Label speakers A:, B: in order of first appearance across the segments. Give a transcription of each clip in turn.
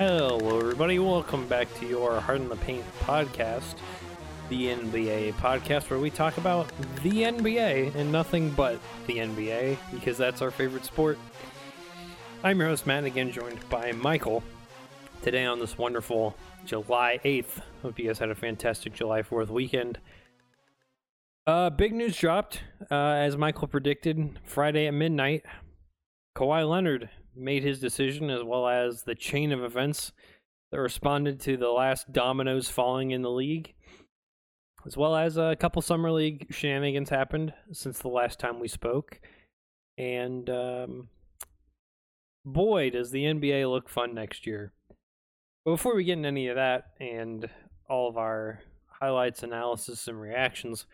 A: Hello, everybody. Welcome back to your Hard in the Paint podcast, the NBA podcast, where we talk about the NBA and nothing but the NBA because that's our favorite sport. I'm your host, Matt, again joined by Michael. Today on this wonderful July 8th. Hope you guys had a fantastic July 4th weekend. Uh, big news dropped, uh, as Michael predicted, Friday at midnight. Kawhi Leonard made his decision, as well as the chain of events that responded to the last dominoes falling in the league, as well as a couple summer league shenanigans happened since the last time we spoke. And um, boy, does the NBA look fun next year. But before we get into any of that and all of our highlights, analysis, and reactions,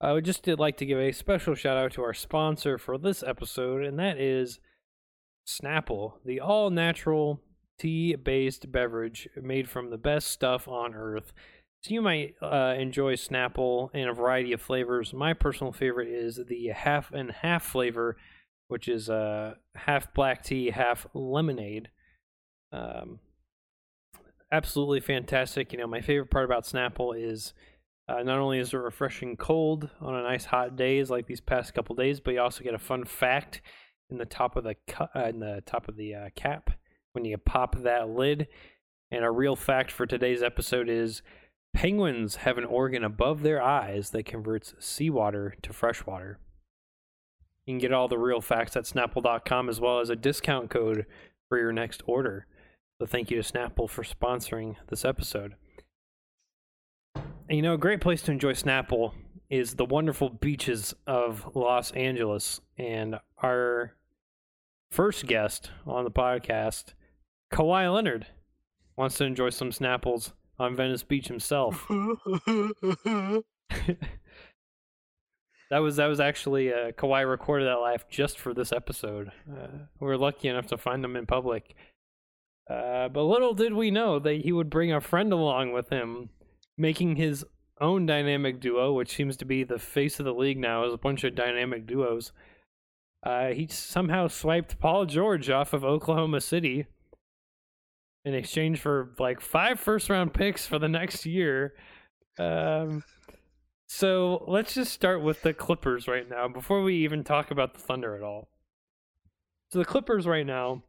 A: I would just like to give a special shout out to our sponsor for this episode, and that is Snapple, the all natural tea based beverage made from the best stuff on earth. So you might uh, enjoy Snapple in a variety of flavors. My personal favorite is the half and half flavor, which is uh, half black tea, half lemonade. Um, absolutely fantastic. You know, my favorite part about Snapple is uh, not only is it refreshing cold on a nice hot days like these past couple days, but you also get a fun fact in the top of the cu- uh, in the top of the uh, cap when you pop that lid. And a real fact for today's episode is penguins have an organ above their eyes that converts seawater to fresh water. You can get all the real facts at Snapple.com as well as a discount code for your next order. So thank you to Snapple for sponsoring this episode. And you know, a great place to enjoy Snapple is the wonderful beaches of Los Angeles. And our first guest on the podcast, Kawhi Leonard, wants to enjoy some Snapples on Venice Beach himself. that was that was actually uh, Kawhi recorded that live just for this episode. Uh, we were lucky enough to find him in public. Uh, but little did we know that he would bring a friend along with him, making his own dynamic duo, which seems to be the face of the league now, is a bunch of dynamic duos. Uh, he somehow swiped Paul George off of Oklahoma City in exchange for like five first round picks for the next year. Um, so let's just start with the Clippers right now before we even talk about the Thunder at all. So the Clippers right now,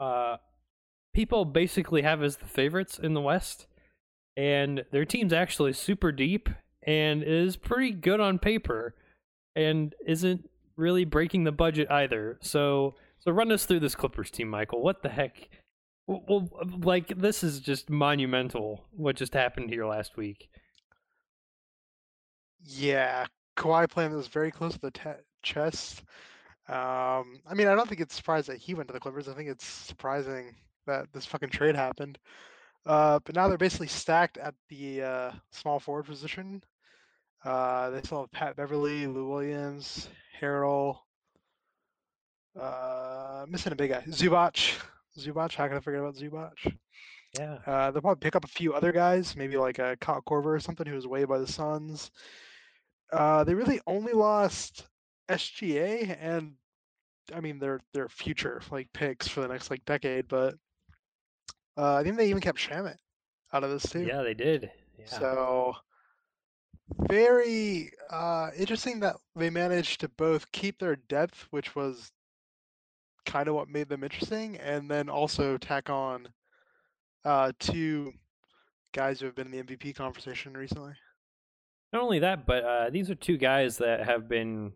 A: uh, people basically have as the favorites in the West, and their team's actually super deep and is pretty good on paper, and isn't really breaking the budget either. So so run us through this Clippers team, Michael. What the heck? Well, like this is just monumental. What just happened here last week?
B: Yeah, Kawhi playing was very close to the te- chest. Um, I mean, I don't think it's surprised that he went to the Clippers. I think it's surprising that this fucking trade happened. Uh, but now they're basically stacked at the uh, small forward position. Uh, they still have Pat Beverley, Lou Williams, Harrell. Uh, missing a big guy, Zubac. Zubac. How can I forget about Zubac?
A: Yeah.
B: Uh, they'll probably pick up a few other guys, maybe like a Kyle Korver or something who was waived by the Suns. Uh, they really only lost SGA and I mean their their future like picks for the next like decade, but uh, I think they even kept Shamet out of this too.
A: Yeah, they did. Yeah.
B: So very uh, interesting that they managed to both keep their depth, which was kind of what made them interesting, and then also tack on uh, two guys who have been in the MVP conversation recently.
A: Not only that, but uh, these are two guys that have been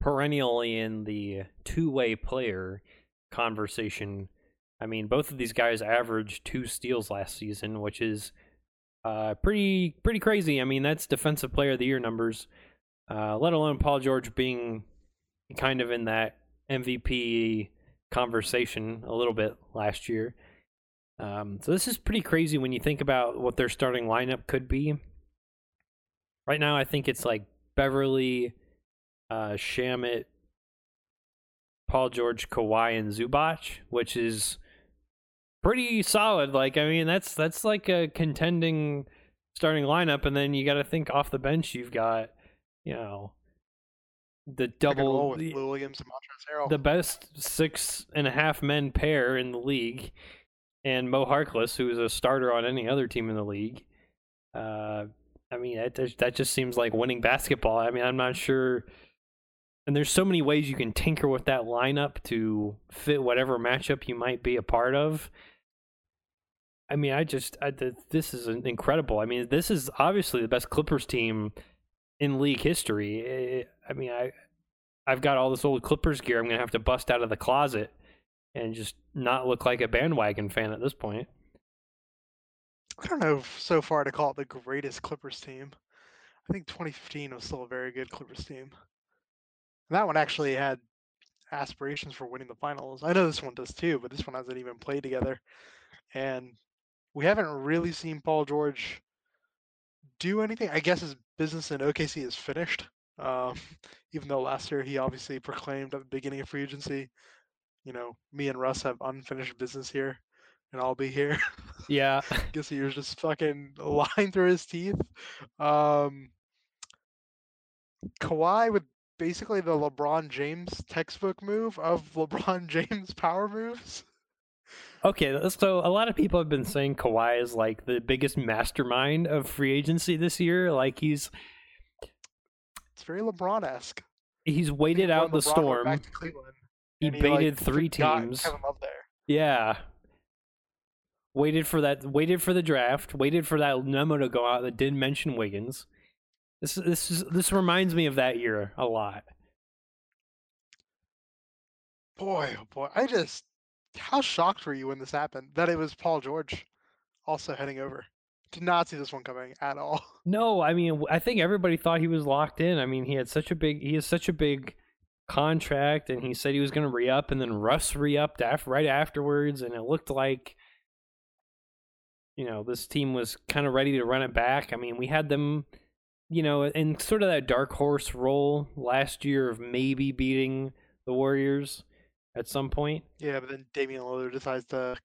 A: perennially in the two-way player conversation. I mean, both of these guys averaged two steals last season, which is uh, pretty pretty crazy. I mean, that's defensive player of the year numbers. Uh, let alone Paul George being kind of in that MVP conversation a little bit last year. Um, so this is pretty crazy when you think about what their starting lineup could be. Right now, I think it's like Beverley, uh, Shamet, Paul George, Kawhi, and Zubac, which is pretty solid. Like, I mean, that's that's like a contending starting lineup, and then you got to think off the bench. You've got, you know, the double
B: the, Williams
A: the best six and a half men pair in the league. and Mo Harkless, who is a starter on any other team in the league. Uh, I mean, that that just seems like winning basketball. I mean, I'm not sure. And there's so many ways you can tinker with that lineup to fit whatever matchup you might be a part of. I mean, I just I, this is incredible. I mean, this is obviously the best Clippers team in league history. I mean, I I've got all this old Clippers gear. I'm gonna have to bust out of the closet and just not look like a bandwagon fan at this point.
B: I don't know so far to call it the greatest Clippers team. I think 2015 was still a very good Clippers team. And that one actually had aspirations for winning the finals. I know this one does too, but this one hasn't even played together. And we haven't really seen Paul George do anything. I guess his business in OKC is finished. Um, even though last year he obviously proclaimed at the beginning of free agency, you know, me and Russ have unfinished business here, and I'll be here.
A: Yeah.
B: I guess he was just fucking lying through his teeth. Um, Kawhi with basically the LeBron James textbook move of LeBron James power moves.
A: Okay, so a lot of people have been saying Kawhi is like the biggest mastermind of free agency this year. Like he's
B: it's very LeBron esque.
A: He's waited out the storm. He baited he, like, three teams. Yeah. Waited for that. Waited for the draft. Waited for that memo to go out that didn't mention Wiggins. This this is this reminds me of that year a lot.
B: Boy, oh boy, I just how shocked were you when this happened? That it was Paul George also heading over. Did not see this one coming at all.
A: No, I mean, I think everybody thought he was locked in. I mean, he had such a big, he has such a big contract, and he said he was going to re up, and then Russ re upped after, right afterwards, and it looked like, you know, this team was kind of ready to run it back. I mean, we had them, you know, in sort of that dark horse role last year of maybe beating the Warriors at some point.
B: Yeah, but then Damian Lillard decides to.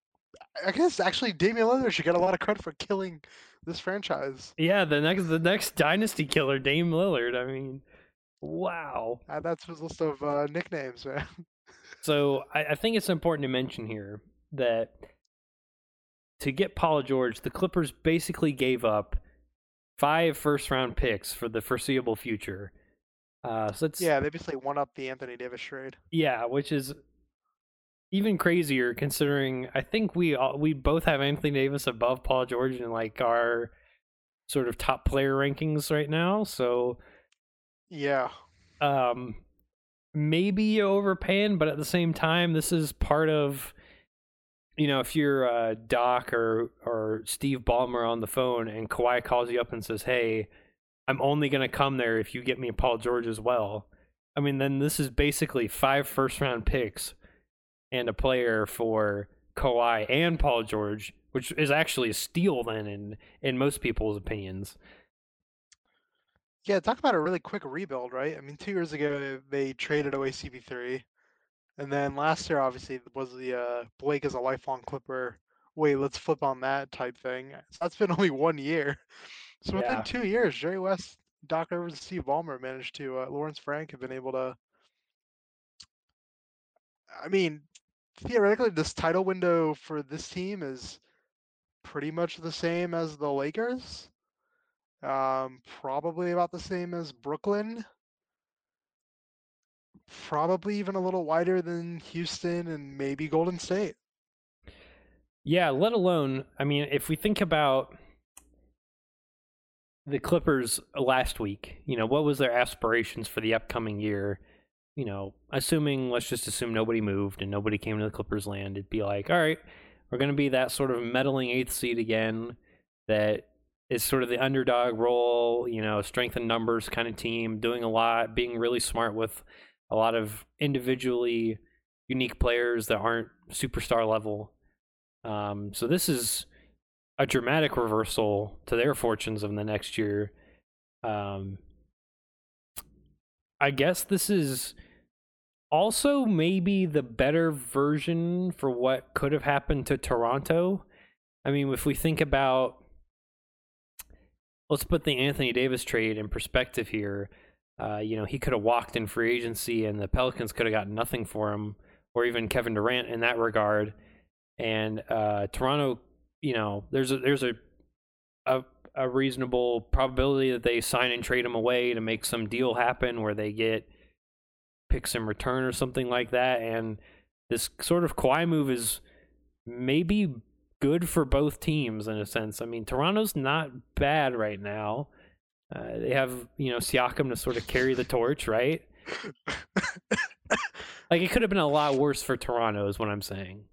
B: I guess actually Damian Lillard should get a lot of credit for killing this franchise.
A: Yeah, the next the next dynasty killer, Dame Lillard. I mean, wow.
B: Uh, that's his list of uh, nicknames, man.
A: so I, I think it's important to mention here that to get Paul George, the Clippers basically gave up five first round picks for the foreseeable future. Uh, so it's
B: yeah, they basically won up the Anthony Davis trade.
A: Yeah, which is even crazier considering I think we all, we both have Anthony Davis above Paul George in like our sort of top player rankings right now. So
B: yeah,
A: um, maybe overpaying, but at the same time, this is part of you know if you're uh, Doc or or Steve Ballmer on the phone and Kawhi calls you up and says, "Hey, I'm only gonna come there if you get me Paul George as well." I mean, then this is basically five first round picks and a player for Kawhi and Paul George, which is actually a steal then in in most people's opinions.
B: Yeah, talk about a really quick rebuild, right? I mean, two years ago they traded away CP3, and then last year obviously was the uh, Blake is a lifelong Clipper. Wait, let's flip on that type thing. So that's been only one year. So within yeah. two years, Jerry West, Doc Rivers, and Steve Ballmer managed to uh, Lawrence Frank have been able to. I mean, theoretically, this title window for this team is pretty much the same as the Lakers. Um, probably about the same as Brooklyn. Probably even a little wider than Houston and maybe Golden State.
A: Yeah, let alone, I mean, if we think about the Clippers last week, you know, what was their aspirations for the upcoming year? You know, assuming let's just assume nobody moved and nobody came to the Clippers land, it'd be like, all right, we're going to be that sort of meddling eighth seed again that is sort of the underdog role, you know, strength in numbers kind of team, doing a lot, being really smart with a lot of individually unique players that aren't superstar level. Um, so this is a dramatic reversal to their fortunes of the next year. Um, I guess this is also maybe the better version for what could have happened to Toronto. I mean, if we think about let's put the Anthony Davis trade in perspective here. Uh, you know, he could have walked in free agency and the Pelicans could have gotten nothing for him, or even Kevin Durant in that regard. and uh, Toronto, you know, there's a there's a, a a reasonable probability that they sign and trade him away to make some deal happen where they get picks in return or something like that. And this sort of Kawhi move is maybe good for both teams in a sense. I mean, Toronto's not bad right now. Uh, they have you know Siakam to sort of carry the torch, right? like it could have been a lot worse for Toronto, is what I'm saying.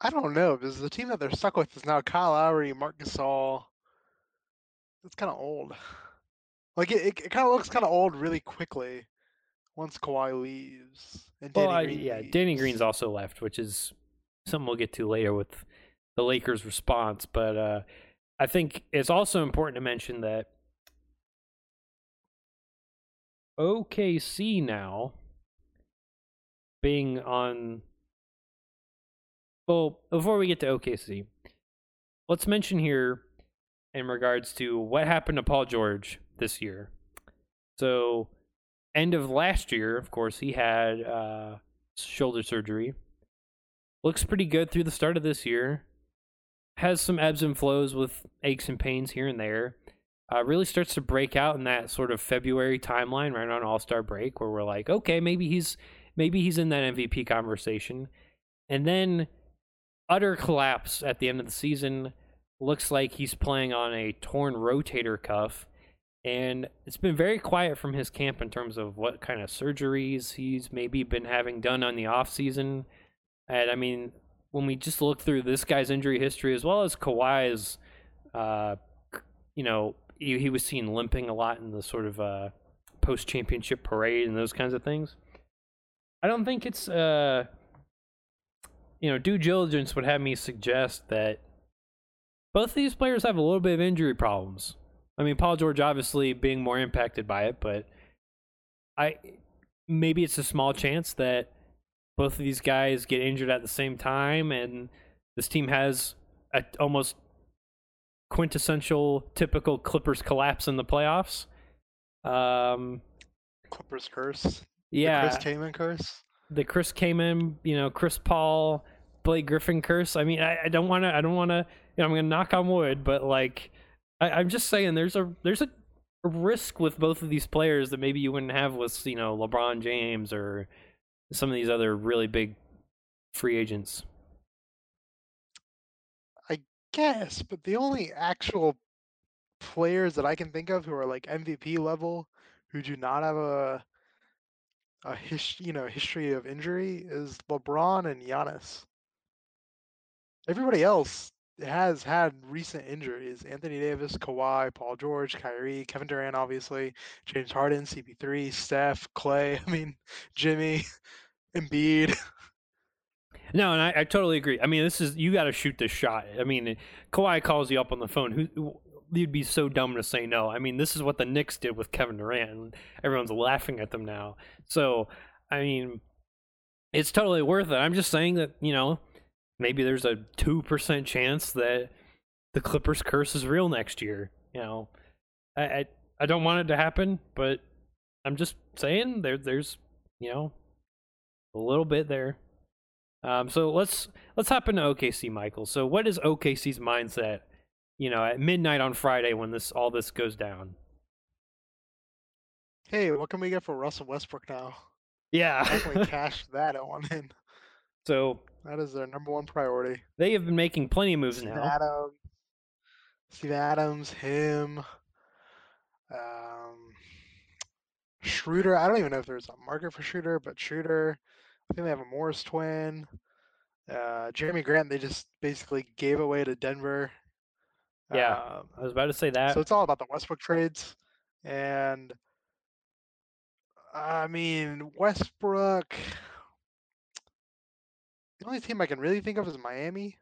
B: I don't know because the team that they're stuck with is now Kyle Lowry, Marc Gasol. It's kind of old. Like it, it, it kind of looks kind of old really quickly once Kawhi leaves.
A: And Danny well, Green yeah, leaves. Danny Green's also left, which is something we'll get to later with the Lakers' response. But uh, I think it's also important to mention that OKC now being on. Well, before we get to OKC, let's mention here in regards to what happened to Paul George this year. So, end of last year, of course, he had uh, shoulder surgery. Looks pretty good through the start of this year. Has some ebbs and flows with aches and pains here and there. Uh, really starts to break out in that sort of February timeline right on All Star break, where we're like, okay, maybe he's maybe he's in that MVP conversation, and then utter collapse at the end of the season. Looks like he's playing on a torn rotator cuff, and it's been very quiet from his camp in terms of what kind of surgeries he's maybe been having done on the off season. And I mean, when we just look through this guy's injury history as well as Kawhi's, uh, you know, he, he was seen limping a lot in the sort of uh, post championship parade and those kinds of things. I don't think it's, uh, you know, due diligence would have me suggest that both these players have a little bit of injury problems. I mean, Paul George obviously being more impacted by it, but I maybe it's a small chance that both of these guys get injured at the same time, and this team has a almost quintessential, typical Clippers collapse in the playoffs. Um,
B: Clippers curse.
A: Yeah,
B: the Chris Kaman curse.
A: The Chris Kaman, you know, Chris Paul, Blake Griffin curse. I mean, I, I don't want to. I don't want to. You know, I'm gonna knock on wood, but like, I, am just saying, there's a there's a risk with both of these players that maybe you wouldn't have with you know LeBron James or some of these other really big free agents.
B: I guess, but the only actual players that I can think of who are like MVP level who do not have a a his, you know history of injury is LeBron and Giannis. Everybody else has had recent injuries. Anthony Davis, Kawhi, Paul George, Kyrie, Kevin Durant, obviously, James Harden, CP3, Steph, Clay. I mean, Jimmy. Embiid.
A: No, and I, I, totally agree. I mean, this is you got to shoot this shot. I mean, Kawhi calls you up on the phone. Who you'd be so dumb to say no. I mean, this is what the Knicks did with Kevin Durant, and everyone's laughing at them now. So, I mean, it's totally worth it. I'm just saying that you know maybe there's a two percent chance that the Clippers curse is real next year. You know, I, I I don't want it to happen, but I'm just saying there there's you know a little bit there. Um, so let's let's hop into OKC, Michael. So what is OKC's mindset? You know, at midnight on Friday when this all this goes down.
B: Hey, what can we get for Russell Westbrook now?
A: Yeah,
B: definitely cash that on in.
A: So
B: that is their number one priority.
A: They have been making plenty of moves
B: Steve
A: now.
B: Adams, Steve Adams, him, um, Schroeder. I don't even know if there's a market for Schroeder, but Schroeder. I think they have a Morris twin. Uh, Jerami Grant, they just basically gave away to Denver.
A: Yeah, um, I was about to say that.
B: So it's all about the Westbrook trades, and I mean Westbrook. The only team I can really think of is Miami,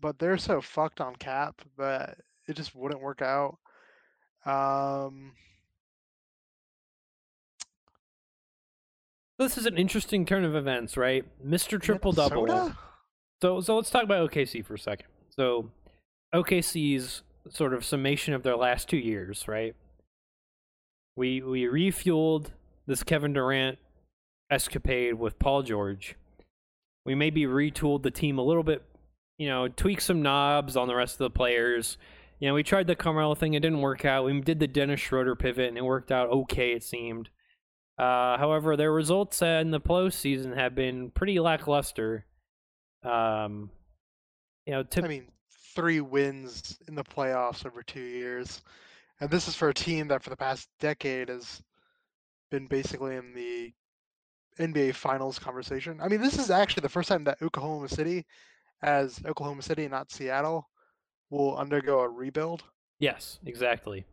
B: but they're so fucked on cap that it just wouldn't work out. Um,
A: This is an interesting turn of events, right? Mr. Triple Double. So so let's talk about OKC for a second. So OKC's sort of summation of their last two years, right? We we refueled this Kevin Durant escapade with Paul George, we maybe retooled the team a little bit, you know, tweak some knobs on the rest of the players. You know, we tried the Carmelo thing, it didn't work out. We did the Dennis Schroeder pivot, and it worked out okay, it seemed. Uh, however, their results in the postseason have been pretty lackluster. Um, you know,
B: I mean, three wins in the playoffs over two years, and this is for a team that for the past decade has been basically in the NBA Finals conversation. I mean, this is actually the first time that Oklahoma City, as Oklahoma City, not Seattle, will undergo a rebuild.
A: Yes, exactly.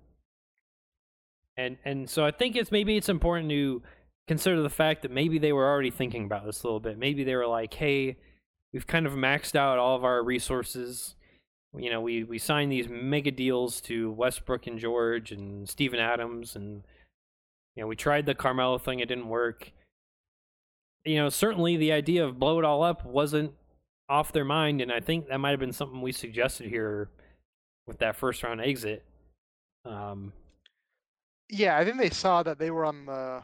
A: And and so I think it's maybe it's important to consider the fact that maybe they were already thinking about this a little bit. Maybe they were like, "Hey, we've kind of maxed out all of our resources. You know, we we signed these mega deals to Westbrook and George and Steven Adams and you know, we tried the Carmelo thing, it didn't work. You know, certainly the idea of blow it all up wasn't off their mind, and I think that might have been something we suggested here with that first round exit. Um,
B: yeah, I think they saw that they were on the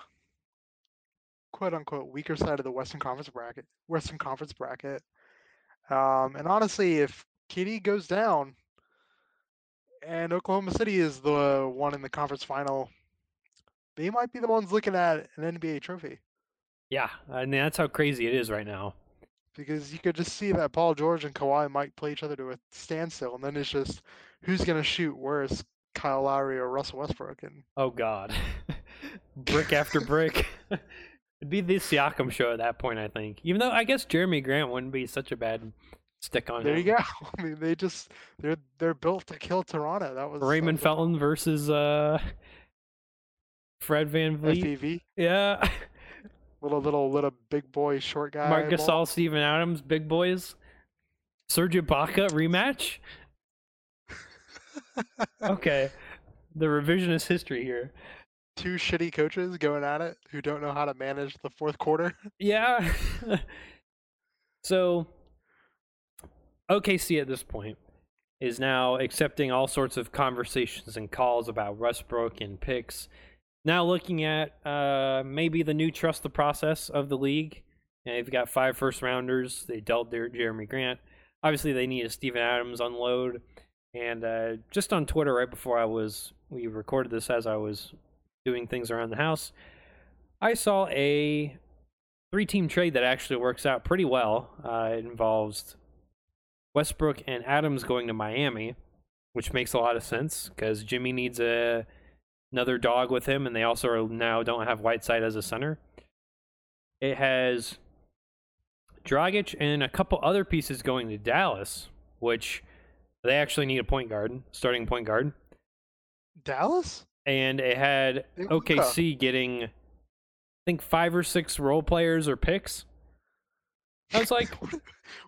B: quote unquote weaker side of the Western Conference bracket. Western Conference bracket. Um, and honestly, if KD goes down and Oklahoma City is the one in the conference final they might be the ones looking at an NBA trophy.
A: Yeah, I mean that's how crazy it is right now.
B: Because you could just see that Paul George and Kawhi might play each other to a standstill, and then it's just who's gonna shoot worse, Kyle Lowry or Russell Westbrook? And
A: oh god, brick after brick. It'd be the Siakam show at that point, I think. Even though I guess Jerami Grant wouldn't be such a bad stick on
B: there
A: him.
B: you go. I mean, they just they're they're built to kill Toronto. That was
A: Raymond Felton versus uh Fred VanVleet.
B: FEV.
A: Yeah.
B: Little little little big boy short guy. Ball.
A: Gasol, Steven Adams, big boys. Serge Ibaka rematch. okay, the revisionist history here.
B: Two shitty coaches going at it who don't know how to manage the fourth quarter.
A: Yeah. so, OKC at this point is now accepting all sorts of conversations and calls about Westbrook and picks now looking at uh, maybe the new trust the process of the league. they've got five first rounders. They dealt their Jerami Grant. Obviously, they need a Steven Adams unload. And uh, just on Twitter, right before I was, we recorded this as I was doing things around the house. I saw a three-team trade that actually works out pretty well. Uh, it involves Westbrook and Adams going to Miami, which makes a lot of sense because Jimmy needs a another dog with him, and they also now don't have Whiteside as a center. It has Dragic and a couple other pieces going to Dallas, which they actually need a point guard, starting point guard.
B: Dallas?
A: And it had OKC uh, getting, I think, five or six role players or picks. I was like,
B: what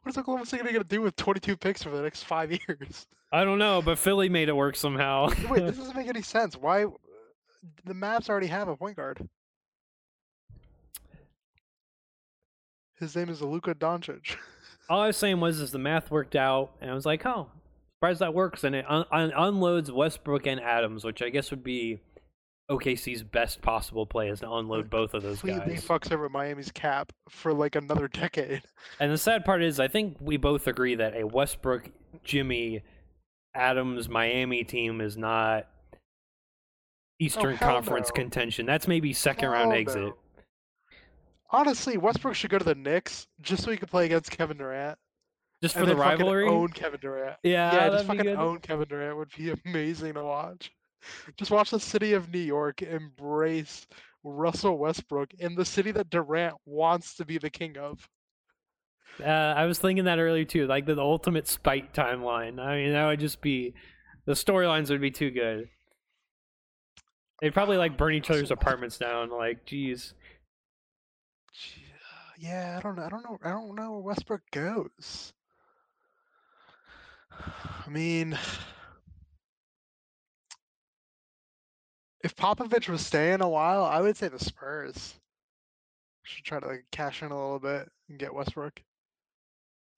B: is Oklahoma City going to do with 22 picks for the next five years?
A: I don't know, but Philly made it work somehow.
B: Wait, this doesn't make any sense. Why? The Mavs already have a point guard. His name is Luka Doncic.
A: All I was saying was, is the math worked out, and I was like, oh, surprised that works, and it un- un- unloads Westbrook and Adams, which I guess would be OKC's best possible play is to unload both of those guys.
B: He fucks over Miami's cap for like another decade.
A: And the sad part is, I think we both agree that a Westbrook, Jimmy, Adams, Miami team is not Eastern oh, Conference
B: no.
A: contention. That's maybe second hell round exit.
B: Honestly, Westbrook should go to the Knicks just so he could play against Kevin Durant.
A: Just for the rivalry.
B: Own Kevin Durant.
A: Yeah,
B: yeah, just fucking own Kevin Durant would be amazing to watch. Just watch the city of New York embrace Russell Westbrook in the city that Durant wants to be the king of.
A: Uh, I was thinking that earlier too, like the, the ultimate spite timeline. I mean, that would just be the storylines would be too good. They'd probably like burn each other's apartments down. Like, geez.
B: Yeah, I don't know. I don't know. I don't know where Westbrook goes. I mean, if Popovich was staying a while, I would say the Spurs should try to like cash in a little bit and get Westbrook.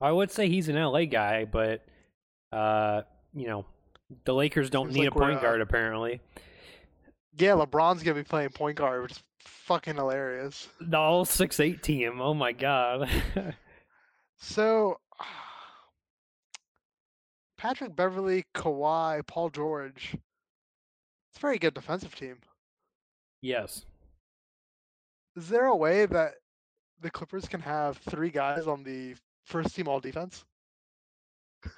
A: I would say he's an LA guy, but uh, you know, the Lakers don't Seems need like a point guard apparently
B: yeah, LeBron's gonna be playing point guard, which is fucking hilarious.
A: The all six eight team. Oh my god.
B: So, Patrick Beverley, Kawhi, Paul George. It's a very good defensive team.
A: yes.
B: Is there a way that the Clippers can have three guys on the first team all defense?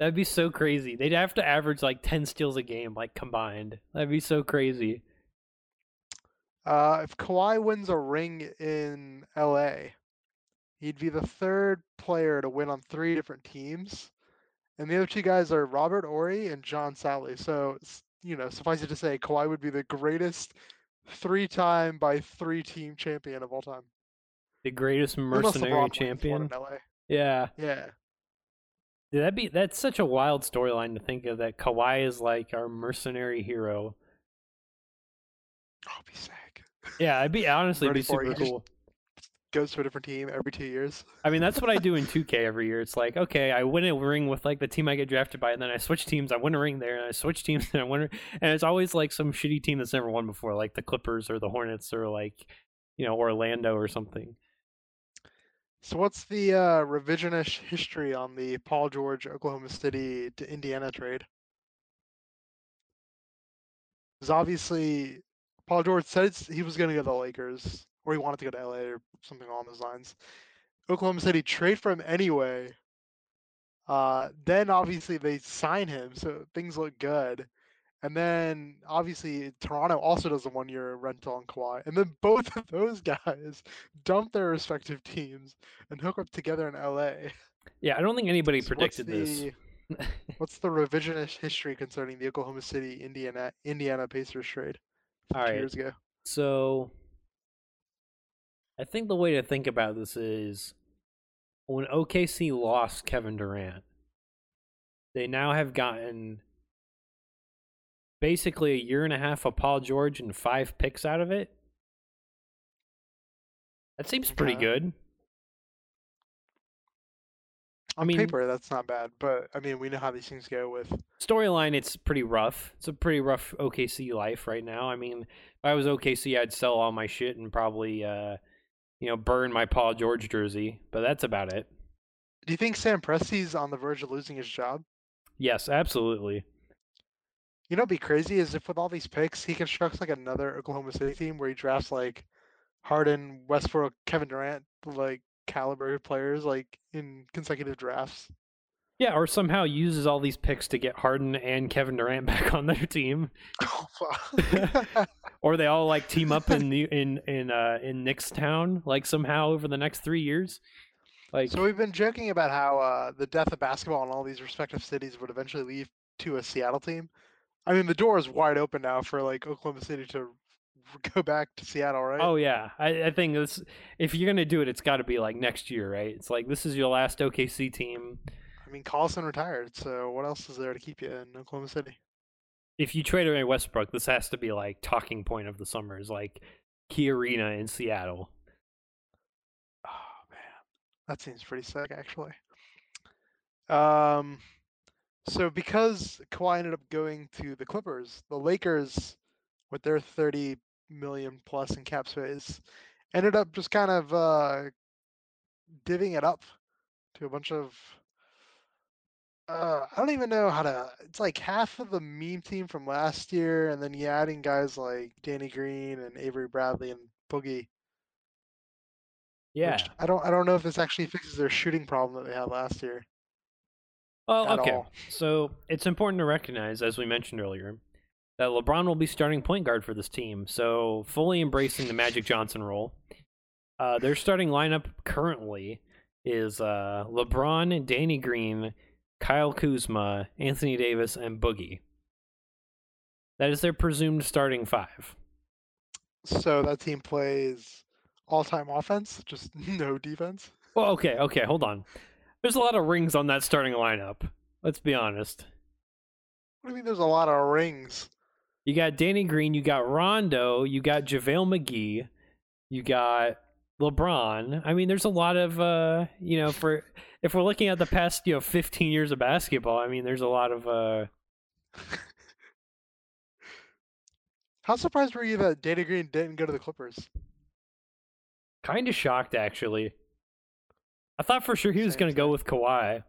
A: That'd be so crazy. They'd have to average like ten steals a game, like combined. That'd be so crazy.
B: Uh, if Kawhi wins a ring in LA, he'd be the third player to win on three different teams. And the other two guys are Robert Horry and John Salley. So, you know, suffice it to say, Kawhi would be the greatest three time by three team champion of all time.
A: The greatest mercenary
B: LeBron wins one
A: champion. Yeah.
B: Yeah.
A: That'd be that's such a wild storyline to think of that Kawhi is like our mercenary hero.
B: Oh, it'd be sick.
A: Yeah, I'd be honestly it'd be
B: Ready for it,
A: super cool.
B: Goes to a different team every two years.
A: I mean, that's what I do in 2K every year. It's like, okay, I win a ring with like the team I get drafted by, and then I switch teams. I win a ring there, and I switch teams, and I win. a- And it's always like some shitty team that's never won before, like the Clippers or the Hornets or like, you know, Orlando or something.
B: So what's the uh, revisionist history on the Paul George Oklahoma City to Indiana trade? Because obviously Paul George said he was going to go to the Lakers, or he wanted to go to LA or something along those lines. Oklahoma City trade for him anyway. Uh, then obviously they sign him, so things look good. And then obviously Toronto also does a one-year rental on Kawhi, and then both of those guys dump their respective teams and hook up together in LA.
A: Yeah, I don't think anybody
B: So what's
A: predicted this.
B: what's the revisionist history concerning the Oklahoma City Indiana Indiana Pacers trade
A: All
B: two
A: right.
B: years ago?
A: So, I think the way to think about this is when OKC lost Kevin Durant, they now have gotten basically a year and a half of Paul George and five picks out of it. That seems pretty
B: Okay.
A: good.
B: On
A: mean-
B: paper, that's not bad, but I mean, we know how these things go with.
A: Storyline, it's pretty rough. It's a pretty rough OKC life right now. I mean, if I was OKC, I'd sell all my shit and probably, uh, you know, burn my Paul George jersey. But that's about it.
B: Do you think Sam Presti's on the verge of losing his job?
A: Yes, absolutely.
B: You know, be crazy is if with all these picks, he constructs like another Oklahoma City team where he drafts like Harden, Westbrook, Kevin Durant, like caliber players like in consecutive drafts.
A: Yeah, or somehow uses all these picks to get Harden and Kevin Durant back on their team,
B: Oh,
A: or they all like team up in the in in uh in Knicks town like somehow over the next three years. Like,
B: so we've been joking about how uh, the death of basketball in all these respective cities would eventually lead to a Seattle team. I mean, the door is wide open now for like Oklahoma City to go back to Seattle, right?
A: oh yeah, I, I think this if you're gonna do it, it's got to be like next year, right? It's like this is your last OKC team.
B: I mean, Collison retired, so what else is there to keep you in Oklahoma City?
A: If you trade away Westbrook, this has to be like talking point of the summer is like Key Arena in Seattle.
B: Oh man, that seems pretty sick, actually. Um, so because Kawhi ended up going to the Clippers, the Lakers, with their thirty million plus in cap space, ended up just kind of uh, divvying it up to a bunch of. Uh, I don't even know how to. It's like half of the meme team from last year, and then you adding guys like Danny Green and Avery Bradley and Boogie.
A: Yeah.
B: I don't I don't know if this actually fixes their shooting problem that they had last year.
A: Well, okay.
B: all.
A: So it's important to recognize, as we mentioned earlier, that LeBron will be starting point guard for this team. So fully embracing the Magic Johnson role. Uh, their starting lineup currently is uh, LeBron, Danny Green, Kyle Kuzma, Anthony Davis, and Boogie. That is their presumed starting five.
B: So that team plays all time offense, just no defense.
A: Well, okay, okay, hold on. There's a lot of rings on that starting lineup. Let's be honest.
B: What do you mean there's a lot of rings?
A: You got Danny Green, you got Rondo, you got JaVale McGee, you got LeBron. I mean, there's a lot of uh, you know, for if we're looking at the past, you know, 15 years of basketball, I mean, there's a lot of uh
B: How surprised were you that Danny Green didn't go to the Clippers?
A: Kind of shocked, actually. I thought for sure he was going to go with Kawhi.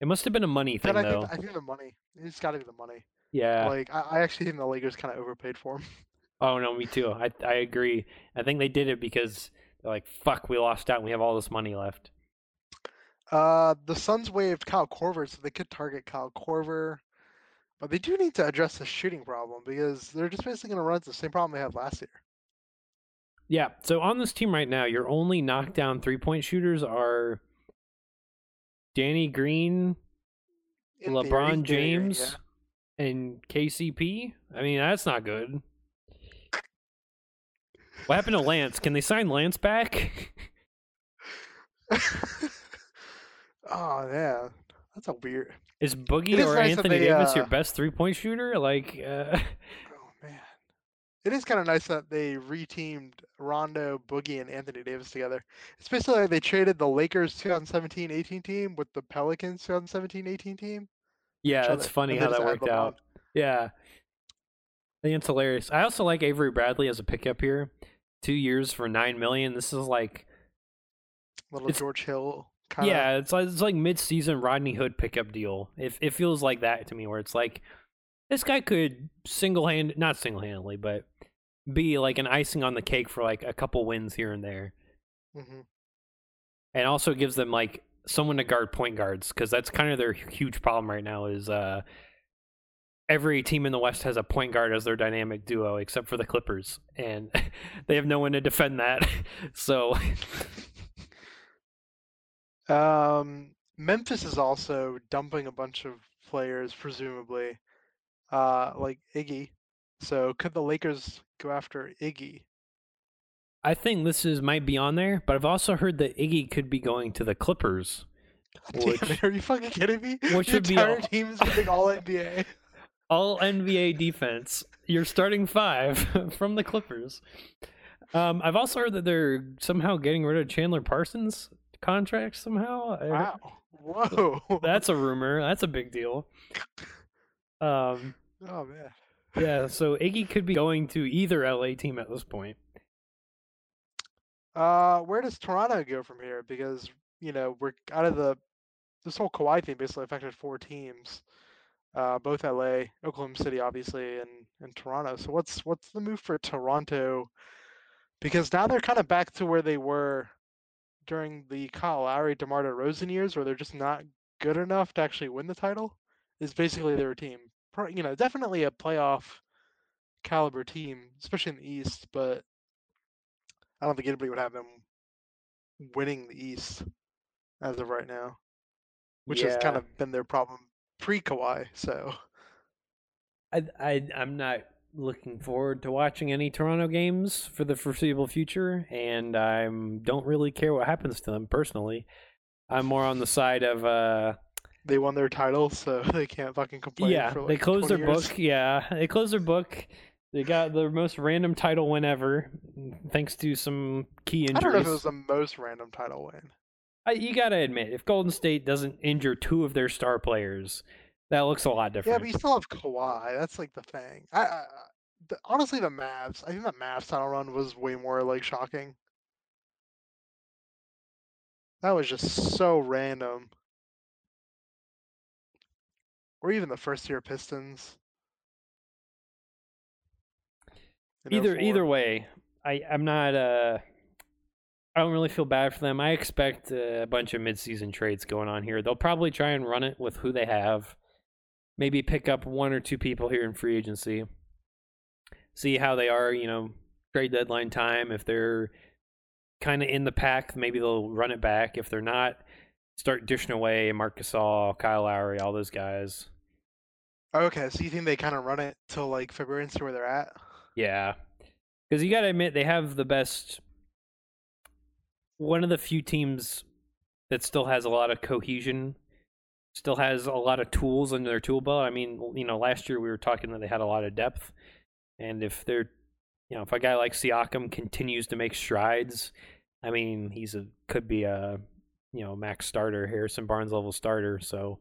A: It must have been a money thing,
B: I
A: though.
B: think I think the money. It's got to be the money.
A: yeah.
B: Like I, I actually think the Lakers kind of overpaid for him.
A: Oh no, me too. I I agree. I think they did it because they're like, "Fuck, we lost out. and We have all this money left."
B: Uh, the Suns waived Kyle Korver, so they could target Kyle Korver. But they do need to address the shooting problem because they're just basically going to run into the same problem they had last year.
A: Yeah. So on this team right now, your only knockdown three point shooters are Danny Green,
B: In theory,
A: LeBron
B: Green,
A: James, and KCP. I mean, that's not good. What happened to Lance? Can they sign Lance back?
B: oh yeah, that's a weird.
A: Is Boogie
B: is
A: or
B: nice
A: Anthony
B: they,
A: Davis your
B: uh,
A: best three point shooter? Like, uh,
B: it is kind of nice that they reteamed Rondo, Boogie, and Anthony Davis together. It's basically like they traded the Lakers 2017-18 team with the Pelicans 2017-18 team.
A: yeah, that's
B: other,
A: funny how that worked out. Yeah. I think it's hilarious. I also like Avery Bradley as a pickup here. Two years for nine million. This is like
B: Little George Hill kind of.
A: yeah, it's like it's like mid season Rodney Hood pickup deal. If it feels like that to me, where it's like this guy could single hand not single handedly, but be like an icing on the cake for like a couple wins here and there.
B: hmm
A: And also gives them like someone to guard point guards, because that's kind of their huge problem right now is uh every team in the West has a point guard as their dynamic duo, except for the Clippers, and they have no one to defend that. so
B: Um, Memphis is also dumping a bunch of players, presumably, uh, like Iggy. So could the Lakers go after Iggy?
A: I think this is might be on there, but I've also heard that Iggy could be going to the Clippers.
B: Damn
A: Which-
B: it, are you fucking kidding me?
A: which
B: the
A: would be
B: entire
A: all-
B: team is winning all NBA.
A: All NBA defense. You're starting five from the Clippers. Um, I've also heard that they're somehow getting rid of Chandler Parsons' contract somehow.
B: Wow. Whoa.
A: That's a rumor. That's a big deal. Um,
B: oh man.
A: yeah, so Iggy could be going to either LA team at this point.
B: Uh, where does Toronto go from here? Because you know we're out of the this whole Kawhi thing basically affected four teams, uh, both LA, Oklahoma City, obviously, and and Toronto. So what's what's the move for Toronto? Because now they're kind of back to where they were during the Kyle Lowry, DeMar DeRozan years, where they're just not good enough to actually win the title. Is basically their team. You know, definitely a playoff caliber team, especially in the East, but I don't think anybody would have them winning the East as of right now, which has kind of been their problem pre Kawhi. So
A: I, I I'm not looking forward to watching any Toronto games for the foreseeable future, and I don't really care what happens to them personally. I'm more on the side of uh
B: they won their title, so they can't fucking complain.
A: yeah,
B: for like
A: they closed their
B: years.
A: book. Yeah, they closed their book. They got the most random title win ever, thanks to some key injuries.
B: I don't know if it was the most random title win.
A: I, you gotta admit, if Golden State doesn't injure two of their star players, that looks a lot different.
B: Yeah, but you still have Kawhi. That's like the thing. I, I the, honestly, the Mavs. I think the Mavs title run was way more like shocking. That was just so random. Or even the first year Pistons.
A: either
B: 04.
A: either way, I I'm not uh I don't really feel bad for them. I expect a bunch of midseason trades going on here. They'll probably try and run it with who they have. Maybe pick up one or two people here in free agency. See how they are, you know, trade deadline time. If they're kind of in the pack, maybe they'll run it back. If they're not, start dishing away Marc Gasol, Kyle Lowry, all those guys.
B: Okay, so you think they kind of run it till like February and see where they're at?
A: Yeah. Because you got to admit, they have the best. One of the few teams that still has a lot of cohesion, still has a lot of tools in their tool belt. I mean, you know, last year we were talking that they had a lot of depth. And if they're, you know, if a guy like Siakam continues to make strides, I mean, he's a could be a, you know, max starter, Harrison Barnes level starter. So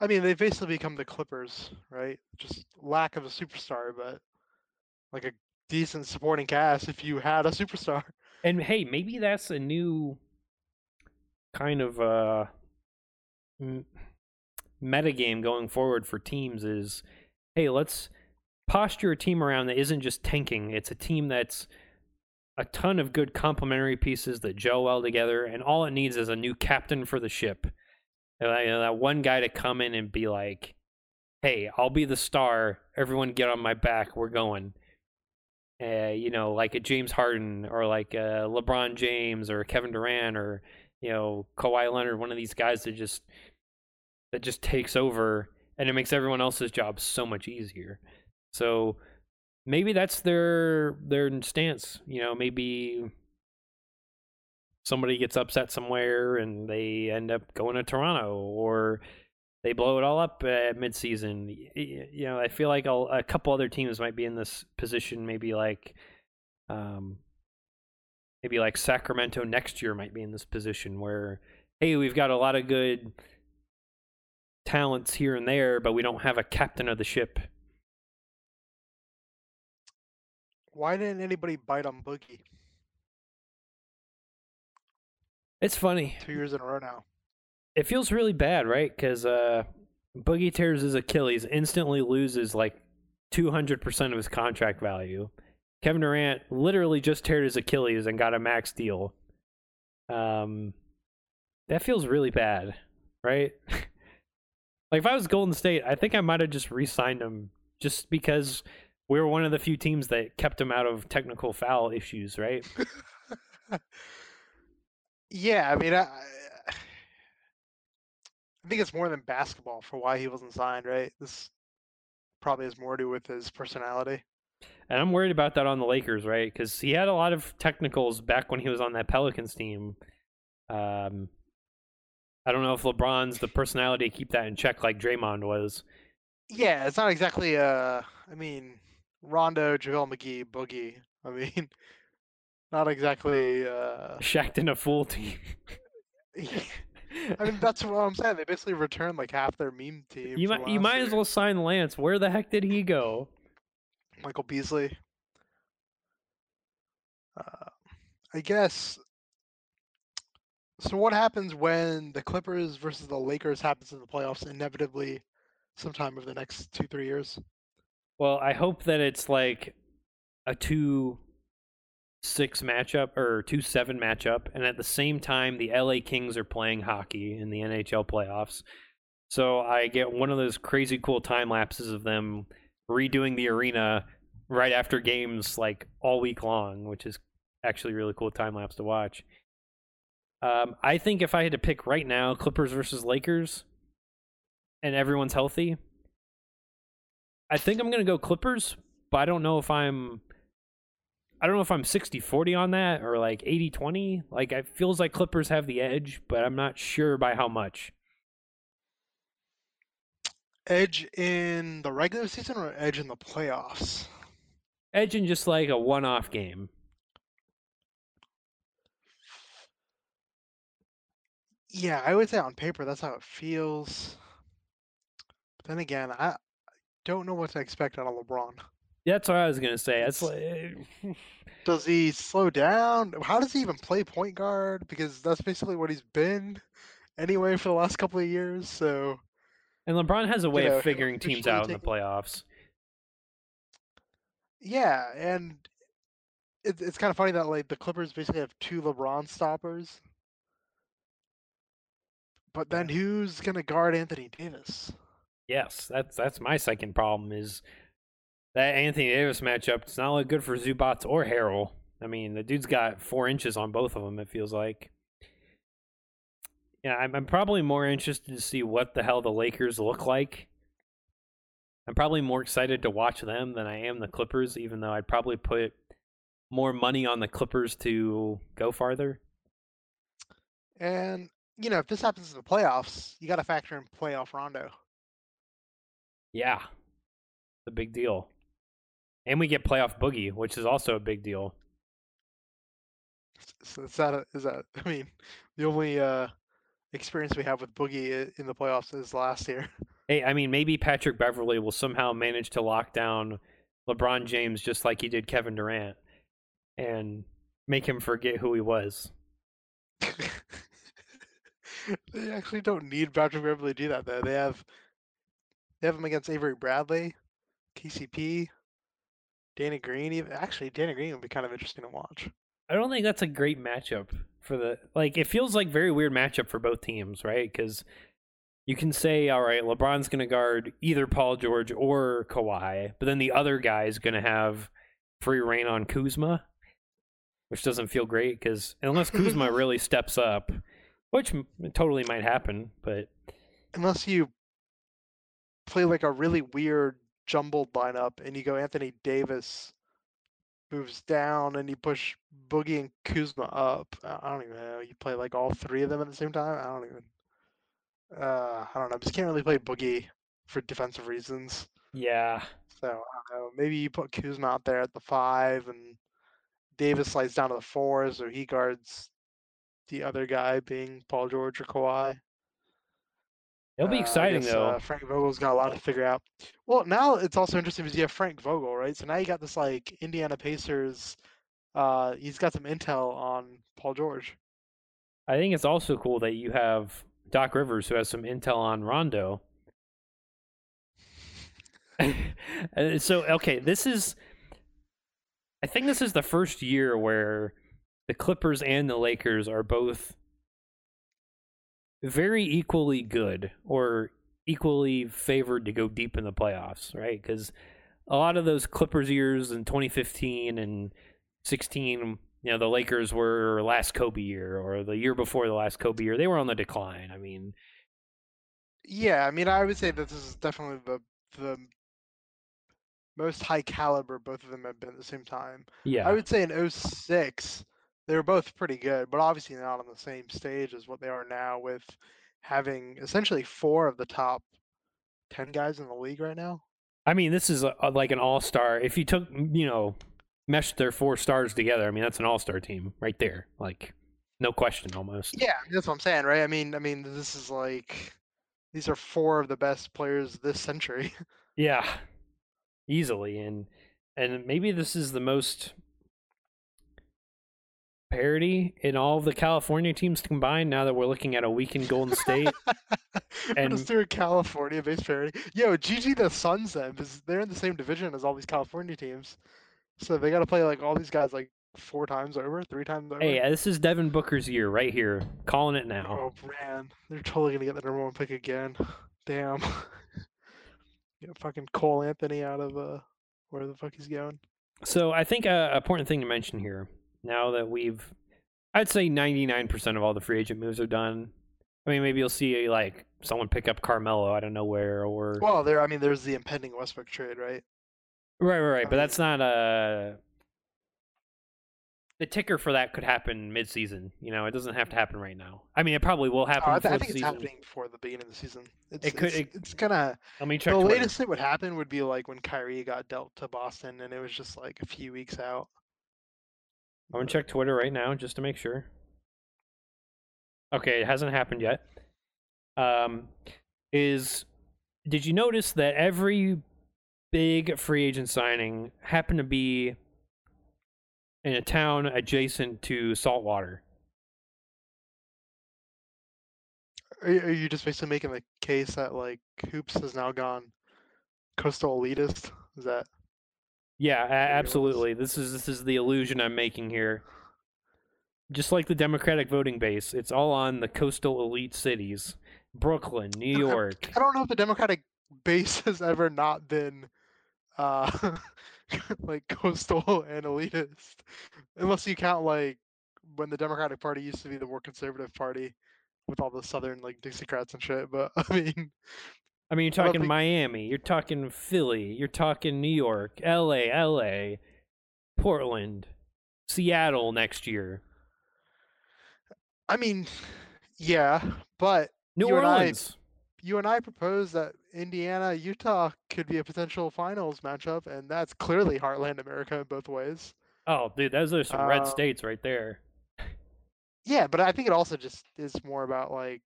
B: I mean, they've basically become the Clippers, right? Just lack of a superstar, but like a decent supporting cast if you had a superstar.
A: And hey, maybe that's a new kind of uh metagame going forward for teams is hey, let's posture a team around that isn't just tanking. It's a team that's a ton of good complementary pieces that gel well together, and all it needs is a new captain for the ship. You know, that one guy to come in and be like, "Hey, I'll be the star. Everyone, get on my back. We're going." Uh, you know, like a James Harden or like a LeBron James or Kevin Durant or you know Kawhi Leonard, one of these guys that just that just takes over and it makes everyone else's job so much easier. So maybe that's their their stance. You know, maybe somebody gets upset somewhere and they end up going to Toronto or they blow it all up at midseason. You know, I feel like I'll, a couple other teams might be in this position. Maybe like, um, maybe like Sacramento next year might be in this position where, hey, we've got a lot of good talents here and there, but we don't have a captain of the ship.
B: Why didn't anybody bite on Boogie?
A: It's funny.
B: Two years in a row now.
A: It feels really bad, right? Because uh, Boogie tears his Achilles, instantly loses like 200% of his contract value. Kevin Durant literally just teared his Achilles and got a max deal. Um, that feels really bad, right? like if I was Golden State, I think I might have just re-signed him just because we were one of the few teams that kept him out of technical foul issues, right?
B: yeah, I mean, I, I think it's more than basketball for why he wasn't signed, right? This probably has more to do with his personality.
A: And I'm worried about that on the Lakers, right? Because he had a lot of technicals back when he was on that Pelicans team. Um, I don't know if LeBron's the personality to keep that in check like Draymond was.
B: Yeah, it's not exactly. Uh, I mean, Rondo, JaVale McGee, Boogie. I mean, not exactly. Uh...
A: Shacked in a full team.
B: I mean, that's what I'm saying. They basically returned like half their meme team.
A: You might, you might as well sign Lance. Where the heck did he go?
B: Michael Beasley. Uh, I guess. So what happens when the Clippers versus the Lakers happens in the playoffs inevitably, sometime over the next two three years?
A: Well, I hope that it's like a two six matchup or two seven matchup, and at the same time, the LA Kings are playing hockey in the NHL playoffs. So I get one of those crazy cool time lapses of them redoing the arena right after games, like all week long, which is actually really cool time lapse to watch. Um, I think if I had to pick right now, Clippers versus Lakers, and everyone's healthy, I think I'm gonna go Clippers, but I don't know if I'm I don't know if I'm 60-40 on that or like 80-20. Like it feels like Clippers have the edge, but I'm not sure by how much.
B: Edge in the regular season or edge in the playoffs?
A: Edge in just like a one-off game.
B: Yeah, I would say on paper that's how it feels. But then again, I don't know what to expect out of LeBron.
A: Yeah, that's what I was gonna say. It's like,
B: does he slow down? How does he even play point guard? Because that's basically what he's been anyway for the last couple of years. So,
A: and LeBron has a way you know, of figuring teams out in the playoffs.
B: Yeah, and it, it's kind of funny that like the Clippers basically have two LeBron stoppers. But then who's gonna guard Anthony Davis?
A: Yes, that's that's my second problem is that Anthony Davis matchup it's not look good for Zubac or Harrell. I mean, the dude's got four inches on both of them. It feels like. Yeah, I'm, I'm probably more interested to see what the hell the Lakers look like. I'm probably more excited to watch them than I am the Clippers, even though I'd probably put more money on the Clippers to go farther.
B: And you know, if this happens in the playoffs, you got to factor in playoff Rondo.
A: Yeah, the big deal. And we get playoff Boogie, which is also a big deal.
B: So is that a, is that? I mean, the only uh, experience we have with Boogie in the playoffs is last year.
A: Hey, I mean, maybe Patrick Beverley will somehow manage to lock down LeBron James just like he did Kevin Durant and make him forget who he was.
B: they actually don't need Patrick Beverley to do that though. They have they have him against Avery Bradley, KCP, Danny Green. Even actually, Danny Green would be kind of interesting to watch.
A: I don't think that's a great matchup for the like. It feels like very weird matchup for both teams, right? Because you can say, all right, LeBron's going to guard either Paul George or Kawhi, but then the other guy is going to have free reign on Kuzma, which doesn't feel great because unless Kuzma really steps up, which totally might happen, but
B: unless you play like a really weird jumbled lineup and you go Anthony Davis moves down and you push Boogie and Kuzma up. I don't even know. You play like all three of them at the same time. I don't even. Uh, I don't know. Just can't really play Boogie for defensive reasons.
A: Yeah.
B: So I don't know. Maybe you put Kuzma out there at the five and Davis slides down to the four, so he guards the other guy being Paul George or Kawhi.
A: It'll be
B: Uh,
A: exciting
B: guess,
A: though.
B: Uh, Frank Vogel's got a lot to figure out. Well, now it's also interesting because you have Frank Vogel, right? So now you got this like Indiana Pacers. Uh, he's got some intel on Paul George.
A: I think it's also cool that you have Doc Rivers, who has some intel on Rondo. Uh, so okay, this is. I think this is the first year where the Clippers and the Lakers are both very equally good or equally favored to go deep in the playoffs, right? Because a lot of those Clippers years in 2015 and 16, you know, the Lakers were last Kobe year or the year before the last Kobe year. They were on the decline. I mean,
B: Yeah, I mean, I would say that this is definitely the the most high caliber both of them have been at the same time.
A: yeah.
B: I would say in 06, they were both pretty good, but obviously not on the same stage as what they are now with having essentially four of the top 10 guys in the league right now.
A: I mean, this is a, a- like an all star. If you took, you know, meshed their four stars together, I mean, that's an all star team right there. Like, no question almost.
B: Yeah, that's what I'm saying, right? I mean, I mean, this is like these are four of the best players this century.
A: Yeah, easily, and and maybe this is the most parity in all of the California teams combined. Now that we're looking at a weakened Golden State,
B: and just doing California based parity. Yo, GG the Suns then, because they're in the same division as all these California teams. So they got to play like all these guys like four times over, three times over.
A: hey, this is Devin Booker's year right here. Calling it now.
B: Oh man, they're totally gonna get the number one pick again. Damn. Get fucking Cole Anthony out of uh where the fuck he's going.
A: So I think a a important thing to mention here, now that we've, I'd say 99% of all the free agent moves are done. I mean, maybe you'll see eh, like someone pick up Carmelo out of nowhere, or
B: Well, there. I mean, there's the impending Westbrook trade, right?
A: right, right, right.
B: I
A: But that's not a. The ticker for that could happen mid-season. You know, it doesn't have to happen right now. I mean, it probably will
B: Oh,
A: happen
B: I, th- I
A: the
B: think it's happening before the beginning of the season. It's,
A: It could-
B: It's,
A: it-
B: it's gonna.
A: Let me check.
B: the
A: Twitter.
B: latest that would happen would be like when Kyrie got dealt to Boston, and it was just like a few weeks out.
A: I'm gonna check Twitter right now just to make sure. Okay, it hasn't happened yet. Um, is did you notice that every big free agent signing happened to be in a town adjacent to saltwater?
B: Are, you- are you just basically making the case that like hoops has now gone coastal elitist? Is that?
A: Yeah, absolutely. This is this is the illusion I'm making here. Just like the Democratic voting base, it's all on the coastal elite cities. Brooklyn, New York.
B: I don't know if the Democratic base has ever not been uh like coastal and elitist. Unless you count like when the Democratic Party used to be the more conservative party with all the southern like Dixiecrats and shit. But I mean
A: I mean, you're talking
B: think-
A: Miami, you're talking Philly, you're talking New York, LA, LA, Portland, Seattle next year,
B: I mean yeah, but
A: New
B: You and I-
A: Orleans.
B: you and I proposed that Indiana Utah could be a potential finals matchup, and that's clearly heartland America in both ways.
A: Oh, dude, those are some red
B: Uh,
A: states right there.
B: Yeah, but I think it also just is more about like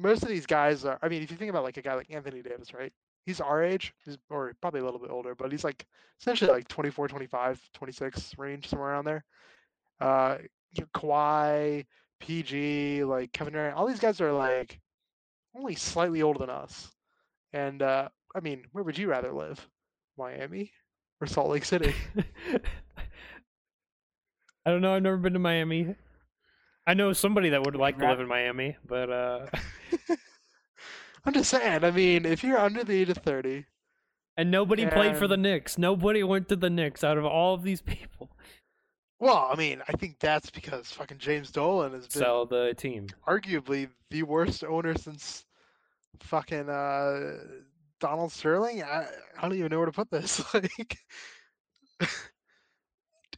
B: most of these guys are. I mean, if you think about like a guy like Anthony Davis, right? He's our age, he's or probably a little bit older, but he's like essentially like 24, 25, 26 range somewhere around there. Uh, Kawhi, PG, like Kevin Durant, all these guys are like only slightly older than us. And uh, I mean, where would you rather live? Miami or Salt Lake City?
A: I don't know. I've never been to Miami. I know somebody that would like to live in Miami, but uh,
B: I'm just saying. I mean, if you're under the age of 30,
A: and nobody played for the
B: And-
A: Knicks. Nobody went to the Knicks out of all of these people.
B: well, I mean, I think that's because fucking James Dolan has been
A: Sell the team.
B: arguably the worst owner since fucking uh, Donald Sterling. I, I don't even know where to put this. Like,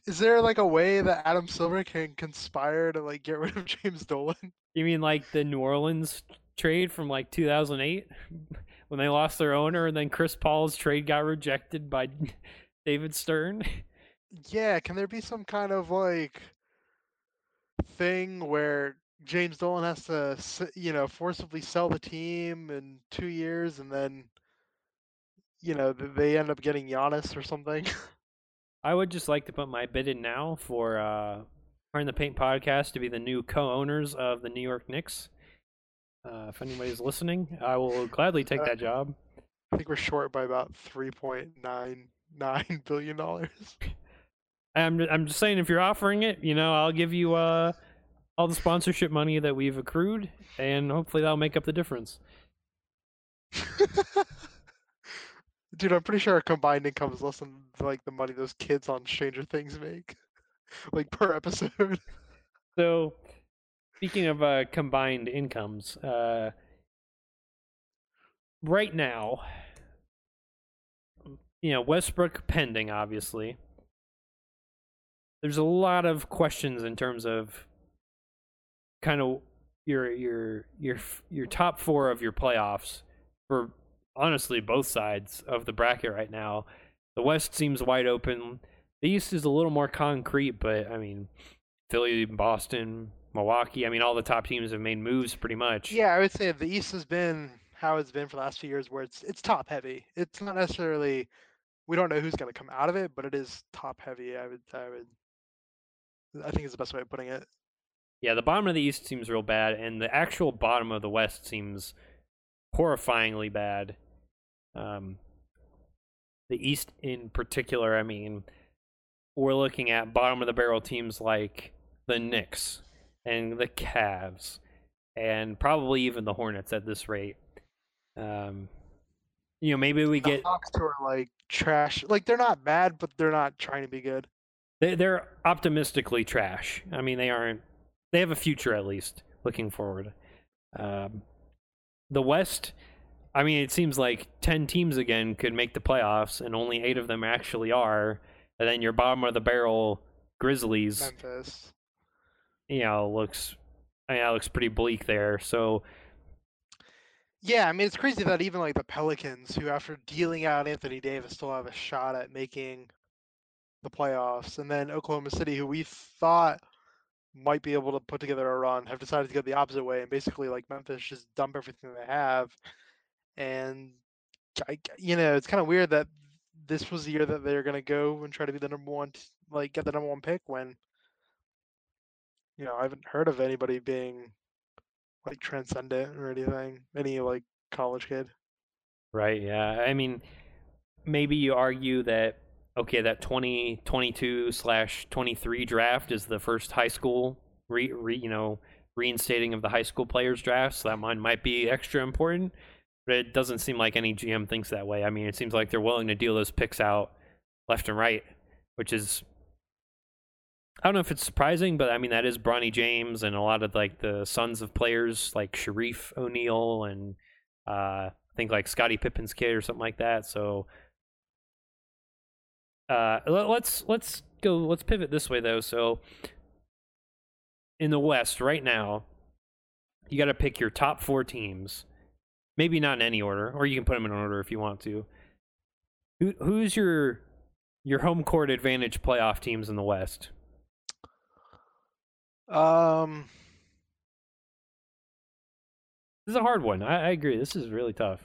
B: is there like a way that Adam Silver can conspire to like get rid of James Dolan?
A: You mean like the New Orleans trade from like 2008 when they lost their owner and then Chris Paul's trade got rejected by David Stern?
B: Yeah, can there be some kind of like thing where James Dolan has to, you know, forcibly sell the team in two years, and then, you know, they end up getting Giannis or something?
A: I would just like to put my bid in now for uh Hard in the Paint podcast to be the new co-owners of the New York Knicks. Uh, if anybody's listening, I will gladly take that job.
B: I think we're short by about three point nine nine billion dollars.
A: I'm I'm just saying if you're offering it, you know, I'll give you uh all the sponsorship money that we've accrued, and hopefully that'll make up the difference.
B: Dude, I'm pretty sure our combined income is less than like the money those kids on Stranger Things make, like per episode.
A: So, speaking of uh, combined incomes, uh, right now, you know, Westbrook pending, obviously. There's a lot of questions in terms of kind of your your your your top four of your playoffs for honestly both sides of the bracket right now. The West seems wide open. The East is a little more concrete, but I mean, Philly, Boston, Milwaukee. I mean, all the top teams have made moves pretty much.
B: Yeah, I would say the East has been how it's been for the last few years, where it's it's top heavy. It's not necessarily we don't know who's going to come out of it, but it is top heavy. I would I would I think is the best way of putting it.
A: Yeah, the bottom of the East seems real bad, and the actual bottom of the West seems horrifyingly bad. Um, the East, in particular, I mean, we're looking at bottom of the barrel teams like the Knicks and the Cavs, and probably even the Hornets at this rate. Um, you know, maybe we
B: The
A: get
B: Hawks who are like trash. Like they're not bad, but they're not trying to be good.
A: they, they're optimistically trash. I mean, they aren't. They have a future at least looking forward. Um, the West, I mean, it seems like ten teams again could make the playoffs, and only eight of them actually are. And then your bottom of the barrel Grizzlies,
B: Memphis.
A: You know, looks, I mean, that looks pretty bleak there. So
B: Yeah, I mean it's crazy that even like the Pelicans, who after dealing out Anthony Davis, still have a shot at making the playoffs, and then Oklahoma City, who we thought might be able to put together a run, have decided to go the opposite way and basically like Memphis just dump everything they have, and I, you know it's kind of weird that this was the year that they're gonna go and try to be the number one, like get the number one pick when, you know, I haven't heard of anybody being like transcendent or anything, any like college kid.
A: Right, yeah. I mean, maybe you argue that okay, that 2022 slash 23 draft is the first high school re, re you know reinstating of the high school players draft, so that one might be extra important. But it doesn't seem like any GM thinks that way. I mean, it seems like they're willing to deal those picks out left and right, which is I don't know if it's surprising, but I mean that is Bronny James and a lot of like the sons of players like Shareef O'Neal and uh, I think like Scottie Pippen's kid or something like that. So uh, let, let's let's go. Let's pivot this way though. So in the West right now, you got to pick your top four teams. Maybe not in any order, or you can put them in order if you want to. Who who's your your home court advantage playoff teams in the West?
B: Um,
A: This is a hard one. I, I agree. This is really tough.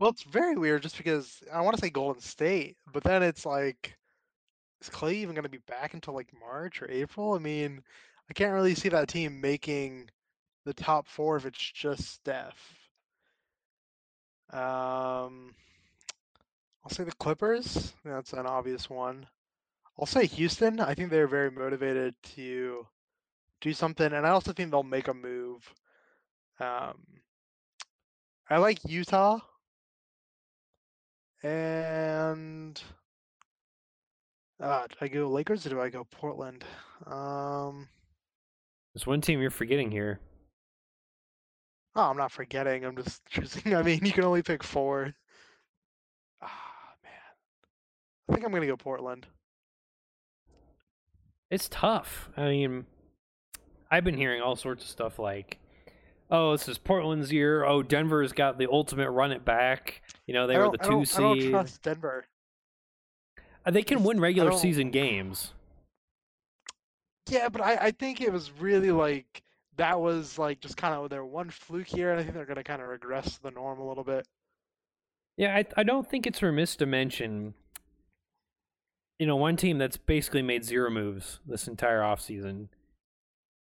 B: Well, it's very weird just because I want to say Golden State, but then it's like, is Klay even going to be back until like March or April? I mean, I can't really see that team making the top four if it's just Steph. Um, I'll say the Clippers. That's an obvious one. I'll say Houston. I think they're very motivated to do something, and I also think they'll make a move. Um, I like Utah, and uh, do I go Lakers or do I go Portland? Um,
A: There's one team you're forgetting here.
B: oh, I'm not forgetting. I'm just choosing. I mean, you can only pick four. Ah, man. I think I'm gonna go Portland.
A: It's tough. I mean, I've been hearing all sorts of stuff like, "Oh, this is Portland's year. Oh, Denver's got the ultimate run it back. You know, they were the two
B: don't, I don't trust Denver.
A: Uh, They can win regular season games.
B: Yeah, but I, I think it was really like that was like just kind of their one fluke year, and I think they're gonna kind of regress to the norm a little bit.
A: Yeah, I I don't think it's remiss to mention, you know, one team that's basically made zero moves this entire offseason,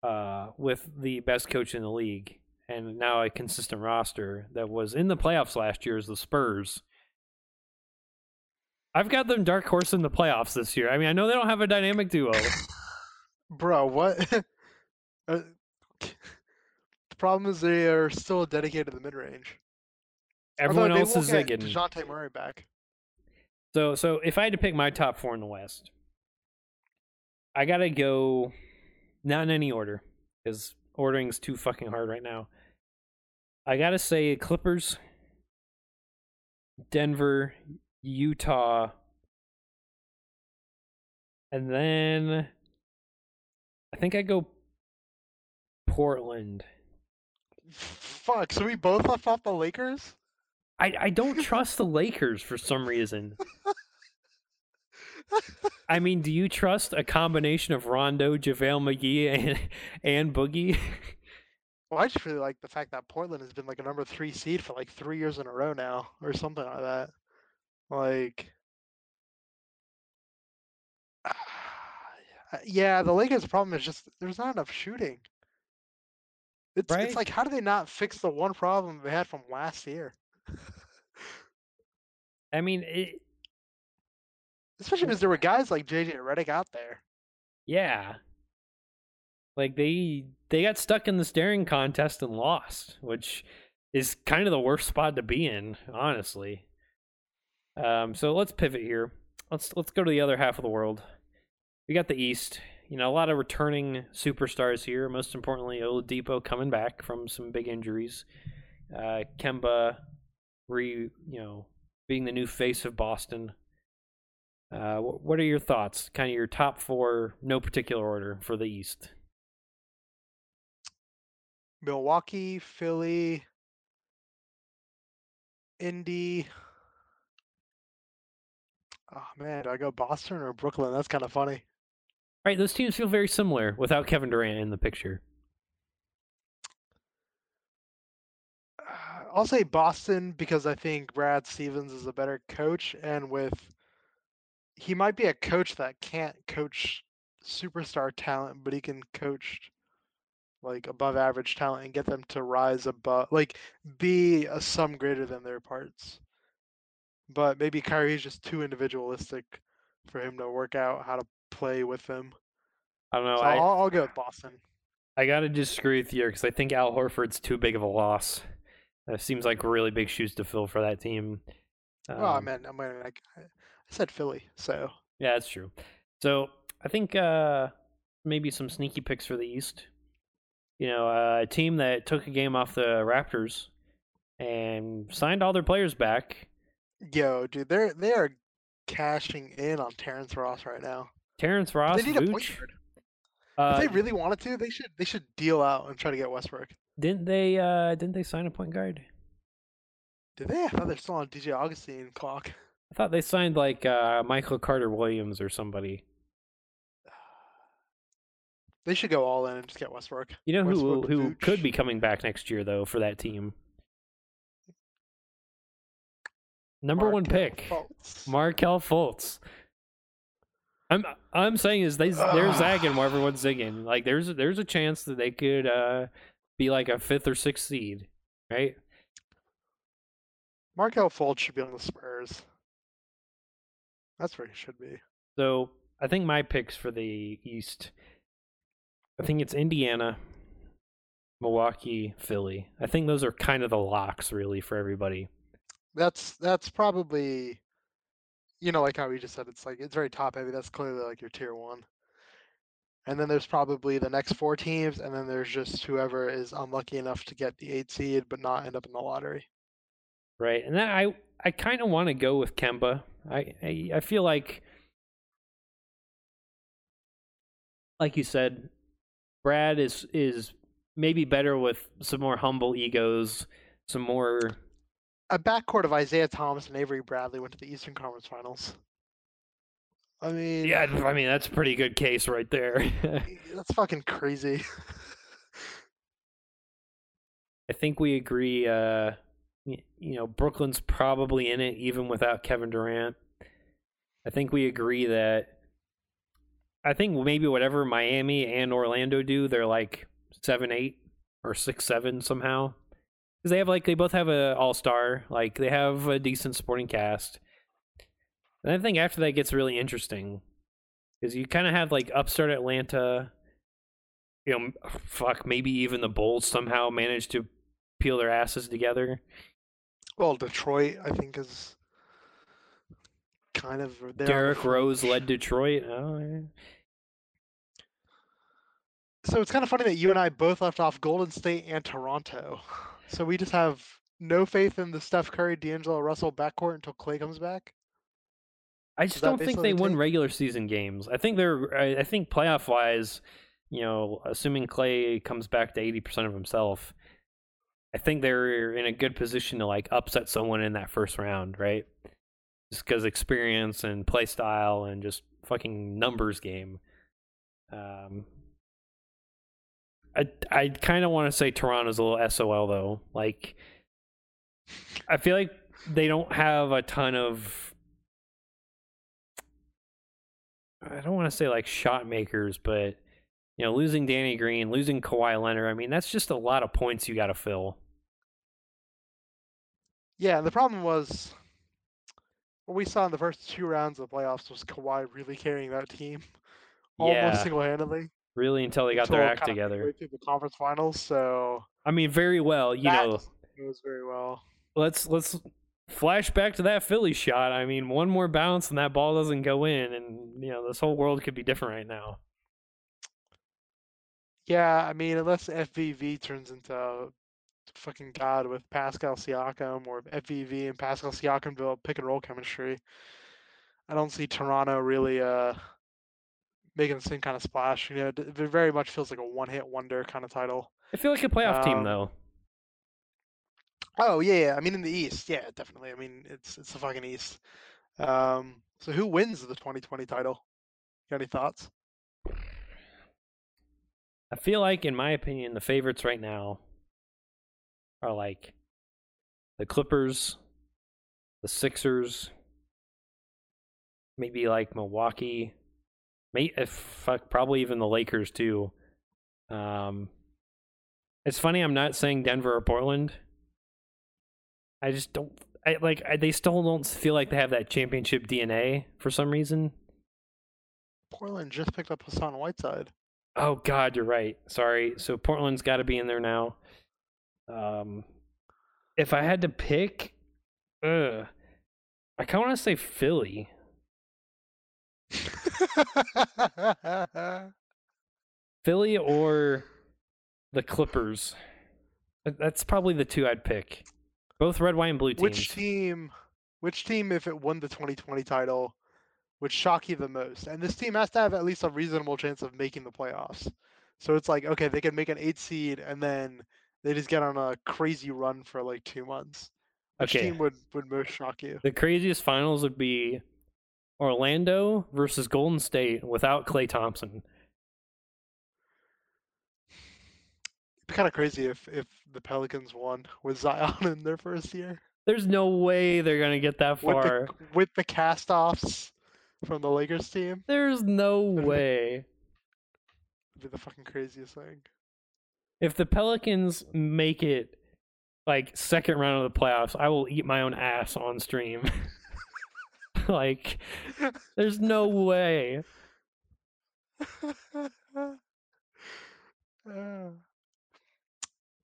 A: uh, with the best coach in the league and now a consistent roster that was in the playoffs last year is the Spurs. I've got them dark horse in the playoffs this year. I mean, I know they don't have a dynamic duo.
B: Bro, what? Uh, the problem is they are still dedicated to the mid range.
A: Everyone
B: they
A: else is
B: get. Dejounte Murray back.
A: So, so if I had to pick my top four in the West, I gotta go not in any order because ordering's too fucking hard right now. I gotta say Clippers, Denver, Utah, and then I think I go Portland.
B: Fuck, so we both left off the Lakers?
A: I, I don't trust the Lakers for some reason. I mean, do you trust a combination of Rondo, JaVale McGee, and and Boogie?
B: Well, I just really like the fact that Portland has been like a number three seed for like three years in a row now, or something like that. Like, uh, yeah, the Lakers' problem is just there's not enough shooting. It's
A: Right?
B: it's like how do they not fix the one problem they had from last year?
A: I mean, it,
B: Especially because there were guys like JJ Redick out there.
A: yeah. Like they they got stuck in the staring contest and lost, which is kind of the worst spot to be in, honestly. Um, so let's pivot here. Let's let's go to the other half of the world. We got the East. You know, a lot of returning superstars here. Most importantly, Oladipo coming back from some big injuries. Uh, Kemba, re you know, being the new face of Boston. Uh, what are your thoughts? Kind of your top four, no particular order for the East.
B: Milwaukee, Philly, Indy. Oh man, do I go Boston or Brooklyn? That's kind of funny.
A: All right, those teams feel very similar without Kevin Durant in the picture.
B: Uh, I'll say Boston because I think Brad Stevens is a better coach, and with he might be a coach that can't coach superstar talent, but he can coach like above average talent and get them to rise above, like be a sum greater than their parts. But maybe Kyrie's just too individualistic for him to work out how to play with them.
A: I don't know.
B: So
A: I,
B: I'll, I'll go with Boston.
A: I gotta disagree with you because I think Al Horford's too big of a loss. That seems like really big shoes to fill for that team.
B: oh, I
A: Um,
B: meant I mean like said Philly, so
A: Yeah, that's true. So I think uh, maybe some sneaky picks for the East. You know, uh, a team that took a game off the Raptors and signed all their players back.
B: Yo, dude, they're they are cashing in on Terrence Ross right now.
A: Terrence Ross,
B: they need a point guard.
A: Uh,
B: if they really wanted to, they should they should deal out and try to get Westbrook.
A: didn't they? Uh, didn't they sign a point guard?
B: Did they? I thought they're still on DJ Augustin clock.
A: I thought they signed like uh, Michael Carter Williams or somebody.
B: They should go all in and just get Westbrook.
A: You know who
B: Westbrook,
A: who could be coming back next year though for that team? Number one pick,
B: Fultz.
A: Markelle Fultz. I'm I'm saying is they they're zagging while everyone's zigging. Like there's there's a chance that they could uh be like a fifth or sixth seed, right?
B: Markelle Fultz should be on the Spurs. That's where he should be.
A: So I think my picks for the East, I think it's Indiana, Milwaukee, Philly. I think those are kind of the locks really for everybody.
B: That's that's probably, you know, like how we just said, it's like it's very top heavy. That's clearly like your tier one. And then there's probably the next four teams, and then there's just whoever is unlucky enough to get the eight seed but not end up in the lottery.
A: Right. And then I I kind of want to go with Kemba. I, I I feel like like you said, Brad is is maybe better with some more humble egos, some more
B: A backcourt of Isaiah Thomas and Avery Bradley went to the Eastern Conference Finals. I mean,
A: Yeah, I mean that's a pretty good case right there.
B: that's fucking crazy.
A: I think we agree uh you know, Brooklyn's probably in it even without Kevin Durant. I think we agree that I think maybe whatever Miami and Orlando do, they're like seven, eight, or six, seven somehow. Because they have like they both have a all star, like they have a decent supporting cast. And I think after that gets really interesting, because you kind of have like upstart Atlanta. You know, fuck, maybe even the Bulls somehow managed to peel their asses together.
B: Well, Detroit, I think, is kind of there
A: Derrick Rose led Detroit. Oh, yeah.
B: So it's kind of funny that you and I both left off Golden State and Toronto. So we just have no faith in the Steph Curry, D'Angelo Russell backcourt until Klay comes back.
A: I just don't think they
B: the
A: won
B: take?
A: regular season games. I think they're. I, I think playoff wise, you know, assuming Klay comes back to eighty percent of himself, I think they're in a good position to like upset someone in that first round, right? Just because experience and play style and just fucking numbers game. Um, I I kind of want to say Toronto's a little SOL though. Like, I feel like they don't have a ton of I don't want to say like shot makers, but you know, losing Danny Green, losing Kawhi Leonard, I mean, that's just a lot of points you got to fill.
B: Yeah, and the problem was what we saw in the first two rounds of the playoffs was Kawhi really carrying that team almost
A: Yeah.
B: single-handedly.
A: Really, until they got their act together.
B: through the conference finals. So
A: I mean, very well. You
B: that
A: know,
B: goes very well.
A: let's let's flash back to that Philly shot. I mean, one more bounce and that ball doesn't go in, and you know, this whole world could be different right now.
B: Yeah, I mean, unless FVV turns into fucking god with Pascal Siakam, or FVV and Pascal Siakam develop pick and roll chemistry, I don't see Toronto really uh making the same kind of splash. You know, it very much feels like a one-hit wonder kind of title.
A: I feel like a playoff team
B: Um,
A: though.
B: Oh yeah, yeah. I mean, in the East, yeah, definitely. I mean, it's it's the fucking East. Um, so who wins the 2020 title? You Got any thoughts?
A: I feel like, in my opinion, the favorites right now are like the Clippers, the Sixers, maybe like Milwaukee, may if fuck, probably even the Lakers too. Um, it's funny I'm not saying Denver or Portland. I just don't. I like. I, they still don't feel like they have that championship DNA for some reason.
B: Portland just picked up Hassan Whiteside.
A: Oh God, you're right. Sorry. So Portland's got to be in there now. Um, if I had to pick, uh, I kind of want to say Philly. Philly or the Clippers. That's probably the two I'd pick. Both red, white, and blue teams.
B: which team? Which team, if it won the 2020 title, would shock you the most? And this team has to have at least a reasonable chance of making the playoffs. So it's like, okay, they can make an eight seed, and then they just get on a crazy run for like two months. Which
A: Okay.
B: team would would most shock you?
A: The craziest finals would be Orlando versus Golden State without Klay Thompson.
B: It'd be kind of crazy if if the Pelicans won with Zion in their first year.
A: There's no way they're gonna get that
B: with
A: far.
B: the with the cast-offs from the Lakers team.
A: There's no way.
B: It'd be the fucking craziest thing.
A: If the Pelicans make it like second round of the playoffs, I will eat my own ass on stream. like, there's no way.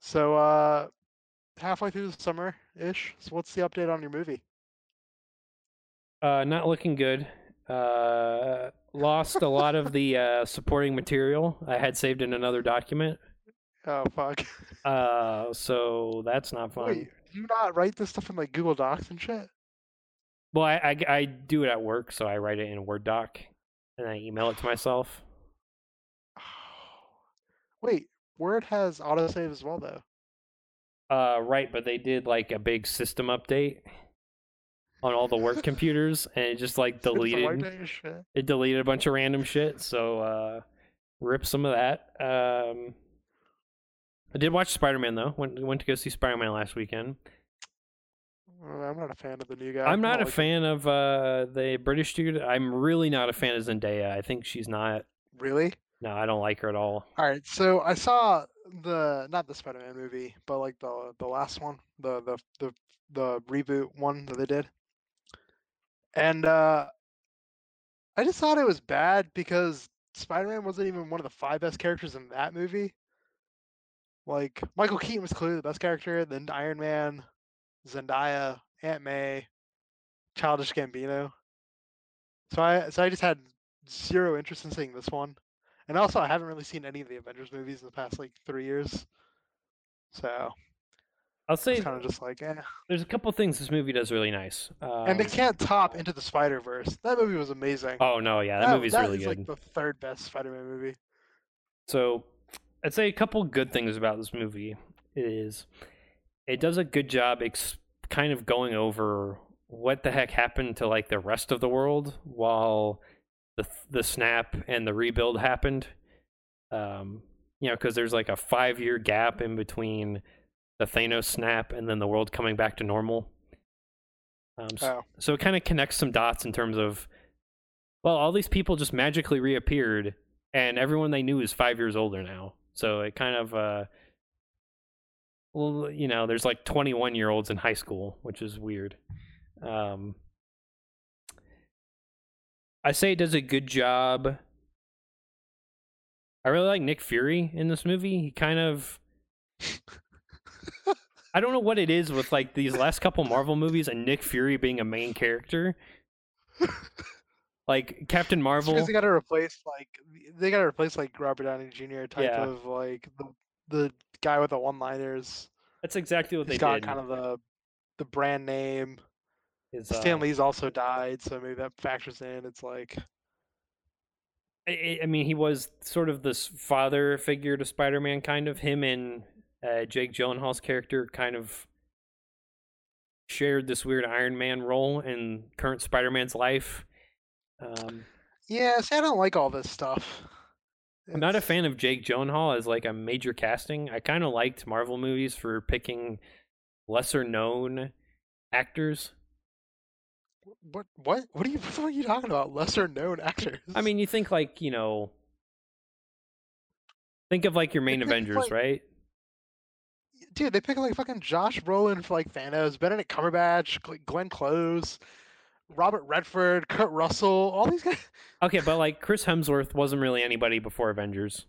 B: So uh halfway through the summer ish. So what's the update on your movie?
A: Uh, not looking good. Uh, lost a lot of the uh, supporting material I had saved in another document.
B: Oh fuck.
A: Uh, so that's not fun.
B: Wait, do you not write this stuff in like Google Docs and shit?
A: Well, I, I I do it at work, so I write it in a Word doc and I email it to myself.
B: Wait, Word has autosave as well though.
A: Uh, right, but they did like a big system update on all the work computers, and it just like deleted
B: shit.
A: it deleted a bunch of random shit. So uh, rip some of that. Um, I did watch Spider Man though. Went went to go see Spider Man last weekend.
B: I'm not a fan of the new guy.
A: I'm not a
B: like-
A: fan of uh, the British dude. I'm really not a fan of Zendaya. I think she's not.
B: Really?
A: No, I don't like her at all.
B: All right, so I saw the not the Spider-Man movie, but like the the last one, the the the the reboot one that they did, and uh I just thought it was bad because Spider-Man wasn't even one of the five best characters in that movie. Like Michael Keaton was clearly the best character, then Iron Man, Zendaya, Aunt May, Childish Gambino. So I so I just had zero interest in seeing this one. And also, I haven't really seen any of the Avengers movies in the past like three years. So
A: I'll say
B: kind of just like, eh.
A: there's a couple things this movie does really nice. Um,
B: and they can't top Into the Spider Verse. That movie was amazing.
A: Oh no, yeah, that, movie's
B: that
A: really
B: is,
A: good.
B: like the third best Spider-Man movie.
A: So, I'd say a couple good things about this movie is it does a good job ex- kind of going over what the heck happened to like the rest of the world while the the snap and the rebuild happened. Um, you know, because there's like a five year gap in between the Thanos snap and then the world coming back to normal. Um, s-
B: Oh.
A: so it kind of connects some dots in terms of, well, all these people just magically reappeared, and everyone they knew is five years older now. So it kind of, uh, well, you know, there's like 21 year olds in high school, which is weird. Um, I say it does a good job. I really like Nick Fury in this movie. He kind of. I don't know what it is with like these last couple Marvel movies and Nick Fury being a main character. Like Captain Marvel.
B: because they got to replace like they got to replace like Robert Downey Jr. type
A: Yeah.
B: of like the the guy with the one-liners.
A: That's exactly what
B: He's
A: they
B: got
A: did.
B: kind of the the brand name.
A: is, uh,
B: Stan Lee's also died, so maybe that factors in. It's like
A: I- I, I mean, he was sort of this father figure to Spider-Man, kind of. Him and uh, Jake Gyllenhaal's character kind of shared this weird Iron Man role in current Spider-Man's life. Um,
B: yeah. See, I don't like all this stuff.
A: I'm not a fan of Jake Gyllenhaal as like a major casting. I kind of liked Marvel movies for picking lesser known actors.
B: What what what are you what are you talking about? Lesser known actors.
A: I mean, you think like you know, think of like your main Avengers,
B: like,
A: right?
B: dude, they pick like fucking Josh Brolin for like Thanos, Benedict Cumberbatch, Glenn Close, Robert Redford, Kurt Russell, all these guys.
A: Okay, but like Chris Hemsworth wasn't really anybody before Avengers.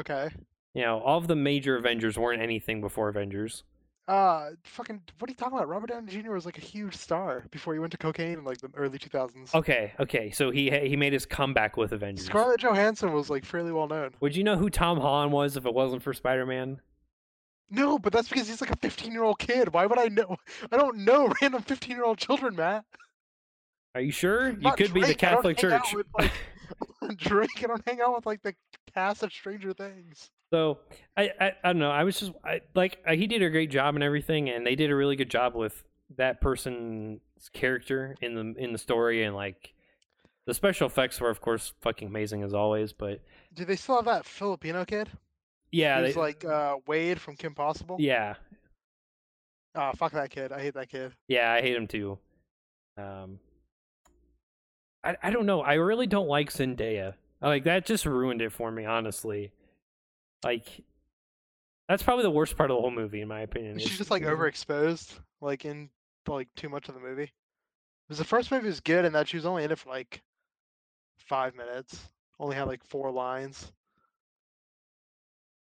B: Okay.
A: You know, all of the major Avengers weren't anything before Avengers.
B: Uh, fucking, what are you talking about? Robert Downey Jr. was like a huge star before he went to cocaine in like the early 2000s.
A: Okay, okay, so he he made his comeback with Avengers.
B: Scarlett Johansson was like fairly well known.
A: Would you know who Tom Holland was if it wasn't for Spider-Man?
B: No, but that's because he's like a 15 year old kid. Why would I know? I don't know random 15 year old children, Matt.
A: Are you sure? You could be the
B: Drake, I don't
A: Catholic Church.
B: with, like, Drake. I don't hang out with like the cast of Stranger Things.
A: So I, I I don't know. I was just I, like I, he did a great job and everything, and they did a really good job with that person's character in the in the story, and like the special effects were of course fucking amazing as always. But
B: Do they still have that Filipino kid?
A: yeah, they,
B: like uh, Wade from Kim Possible.
A: yeah,
B: Oh, fuck that kid. I hate that kid.
A: Yeah, I hate him too. Um, I I don't know. I really don't like Zendaya. Like that just ruined it for me, honestly. Like that's probably the worst part of the whole movie, in my opinion.
B: She's just like overexposed, like in like too much of the movie. Because the first movie was good, and that she was only in it for like five minutes. Only had like four lines.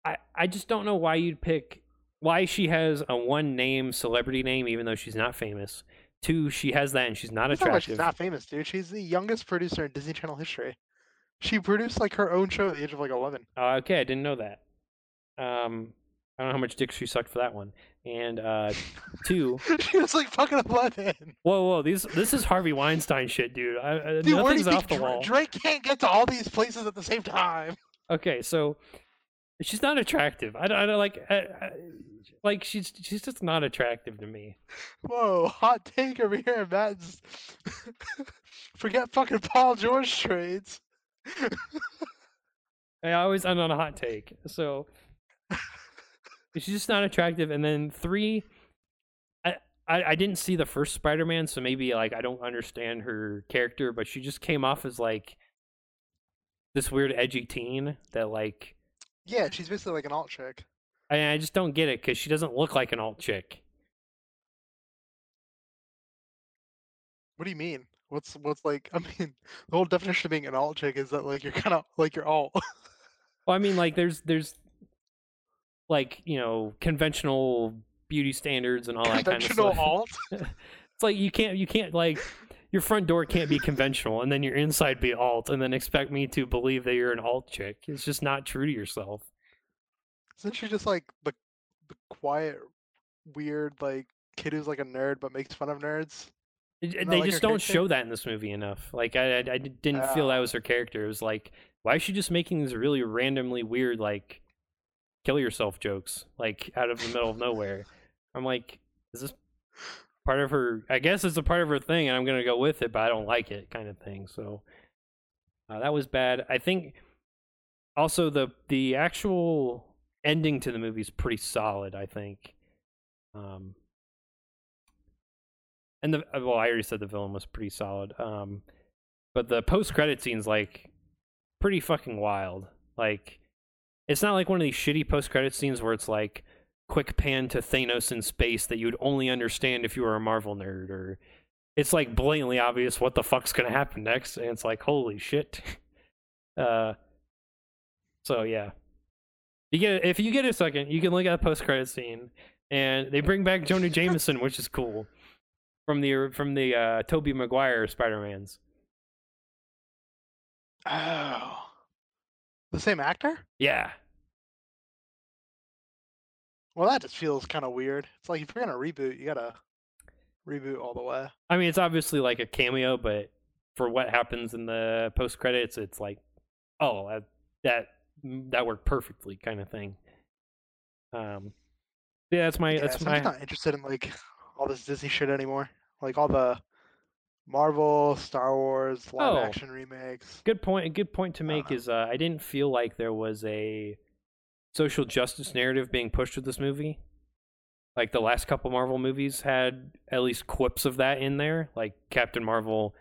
A: I I just don't know why you'd pick why she has a one name celebrity name even though she's not famous. Two, she has that and she's not attractive.
B: she's not famous, dude. She's the youngest producer in Disney Channel history. She produced like her own show at the age of like eleven.
A: Uh, okay, I didn't know that. Um, I don't know how much dick she sucked for that one. And uh, two,
B: she was like fucking eleven.
A: whoa, whoa, these this is Harvey Weinstein shit, dude. I,
B: Dude, where do
A: nothing's
B: think
A: off the wall.
B: Drake can't get to all these places at the same time?
A: Okay, so she's not attractive. I don't, I don't like, I, I, like she's she's just not attractive to me.
B: Whoa, hot take over here, Matt's. Forget fucking Paul George trades.
A: I always end on a hot take. So she's just not attractive. And then three, I, I I didn't see the first Spider-Man, so maybe like I don't understand her character, but she just came off as like this weird edgy teen that like
B: Yeah, she's basically like an alt chick.
A: I I just don't get it because she doesn't look like an alt chick.
B: What do you mean? What's what's like? I mean, the whole definition of being an alt chick is that like you're kind of like you're alt.
A: Well, I mean, like there's there's like you know conventional beauty standards and all that kind of stuff.
B: Conventional alt.
A: It's like you can't you can't like your front door can't be conventional and then your inside be alt and then expect me to believe that you're an alt chick. It's just not true to yourself.
B: Isn't she just like the the quiet, weird like kid who's like a nerd but makes fun of nerds?
A: They
B: like
A: just don't
B: character?
A: show that in this movie enough. Like I, I, I didn't feel that was ah. her character. It was like, why is she just making these really randomly weird like kill yourself jokes like out of the middle of nowhere? I'm like, is this part of her? I guess it's a part of her thing, and I'm gonna go with it, but I don't like it, kind of thing. So uh, that was bad. I think also the the actual ending to the movie is pretty solid. I think. Um, and the uh, well, I already said the villain was pretty solid. Um, but the post credit scene's like pretty fucking wild. Like, it's not like one of these shitty post credit scenes where it's like quick pan to Thanos in space that you would only understand if you were a Marvel nerd, or it's like blatantly obvious what the fuck's gonna happen next, and it's like holy shit. Uh, so yeah, you get if you get a second, you can look at the post credit scene, and they bring back Jonah Jameson, which is cool from the from the uh, Tobey Maguire Spider Mans.
B: Oh, the same actor?
A: Yeah,
B: Well, that just feels kind of weird. It's like if you're gonna reboot, you gotta reboot all the way.
A: I mean it's obviously like a cameo, but for what happens in the post credits, it's like, oh, that that that worked perfectly, kind of thing. Um, yeah, that's my
B: Yeah,
A: that's
B: so
A: my
B: I'm just not interested in like all this Disney shit anymore. Like all the Marvel, Star Wars, live
A: Oh.
B: action remakes.
A: good point. A good point to make
B: know.
A: is uh, I didn't feel like there was a social justice narrative being pushed with this movie. Like the last couple Marvel movies had at least quips of that in there, like Captain Marvel,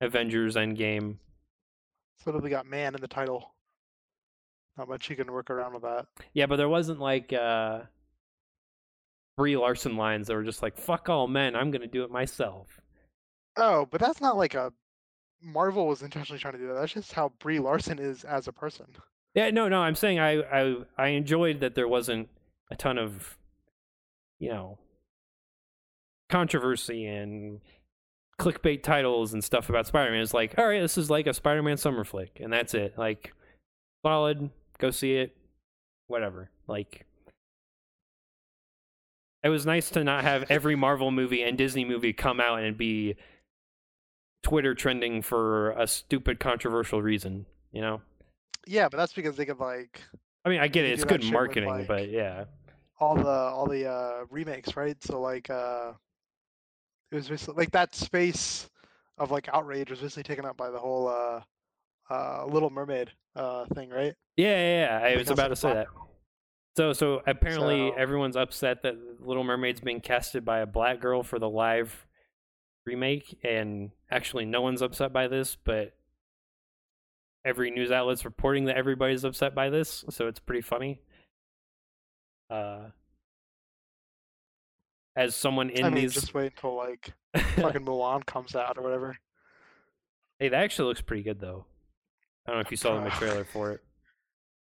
A: Avengers Endgame.
B: We got man in the title. Not much you can work around with that.
A: Yeah, but there wasn't like uh Brie Larson lines that were just like "fuck all men, I'm gonna do it myself."
B: Oh, but that's not like a Marvel was intentionally trying to do that. That's just how Brie Larson is as a person.
A: Yeah, no, no, I'm saying I I I enjoyed that there wasn't a ton of you know controversy and clickbait titles and stuff about Spider-Man. It's like, all right, this is like a Spider-Man summer flick, and that's it. Like, solid. Go see it. Whatever. Like, it was nice to not have every Marvel movie and Disney movie come out and be Twitter trending for a stupid controversial reason. You know.
B: Yeah, but that's because they could like
A: I mean, I get it. It's good
B: shit with,
A: marketing,
B: like-
A: but yeah.
B: all the all the uh remakes, right? So like uh it was basically like that space of like outrage was basically taken up by the whole uh uh Little Mermaid uh thing, right?
A: Yeah, yeah, yeah. I was about to say that. So so apparently
B: So-
A: everyone's upset that Little Mermaid's being casted by a black girl for the live remake, and actually no one's upset by this, but every news outlet's reporting that everybody's upset by this, so it's pretty funny. Uh, as someone in
B: I mean,
A: these,
B: just wait until like fucking Mulan comes out or whatever.
A: hey, that actually looks pretty good though. I don't know if you saw the trailer for it.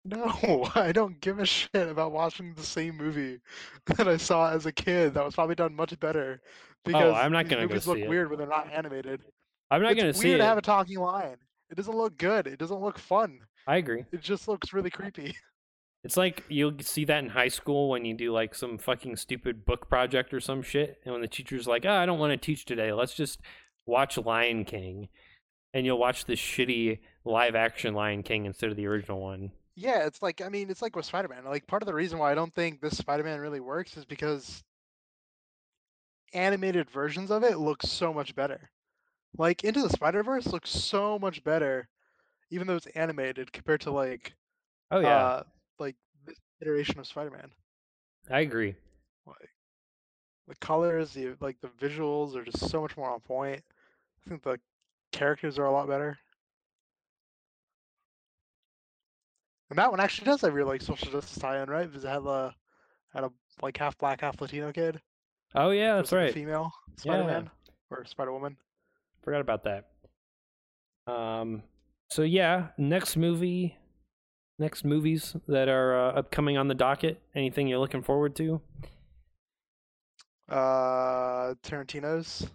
B: No, I don't give a shit about watching the same movie that I saw as a kid. That was probably done much better. Because
A: Oh, I'm not gonna go
B: movies look
A: it.
B: weird when they're not animated.
A: I'm not
B: it's
A: gonna
B: weird
A: see it.
B: to have a talking lion. It doesn't look good. It doesn't look fun.
A: I agree.
B: It just looks really creepy.
A: It's like you'll see that in high school when you do like some fucking stupid book project or some shit, and when the teacher's like, "Oh, I don't want to teach today. Let's just watch Lion King," and you'll watch this shitty live action Lion King instead of the original one.
B: Yeah, it's like I mean, it's like with Spider-Man. Like part of the reason why I don't think this Spider-Man really works is because animated versions of it look so much better. Like Into the Spider-Verse looks so much better, even though it's animated compared to like
A: Oh yeah,
B: uh like this iteration of Spider-Man.
A: I agree.
B: Like the colors, the like the visuals are just so much more on point. I think the characters are a lot better. And that one actually does have real like social justice tie-in, right? Because it had a had a like half black, half Latino kid.
A: Oh yeah, that's
B: was, like, a
A: right.
B: Female Spider-Man or Spider-Woman.
A: Forgot about that. Um. So yeah, next movie, next movies that are uh, upcoming on the docket. Anything you're looking forward to?
B: Uh, Tarantino's.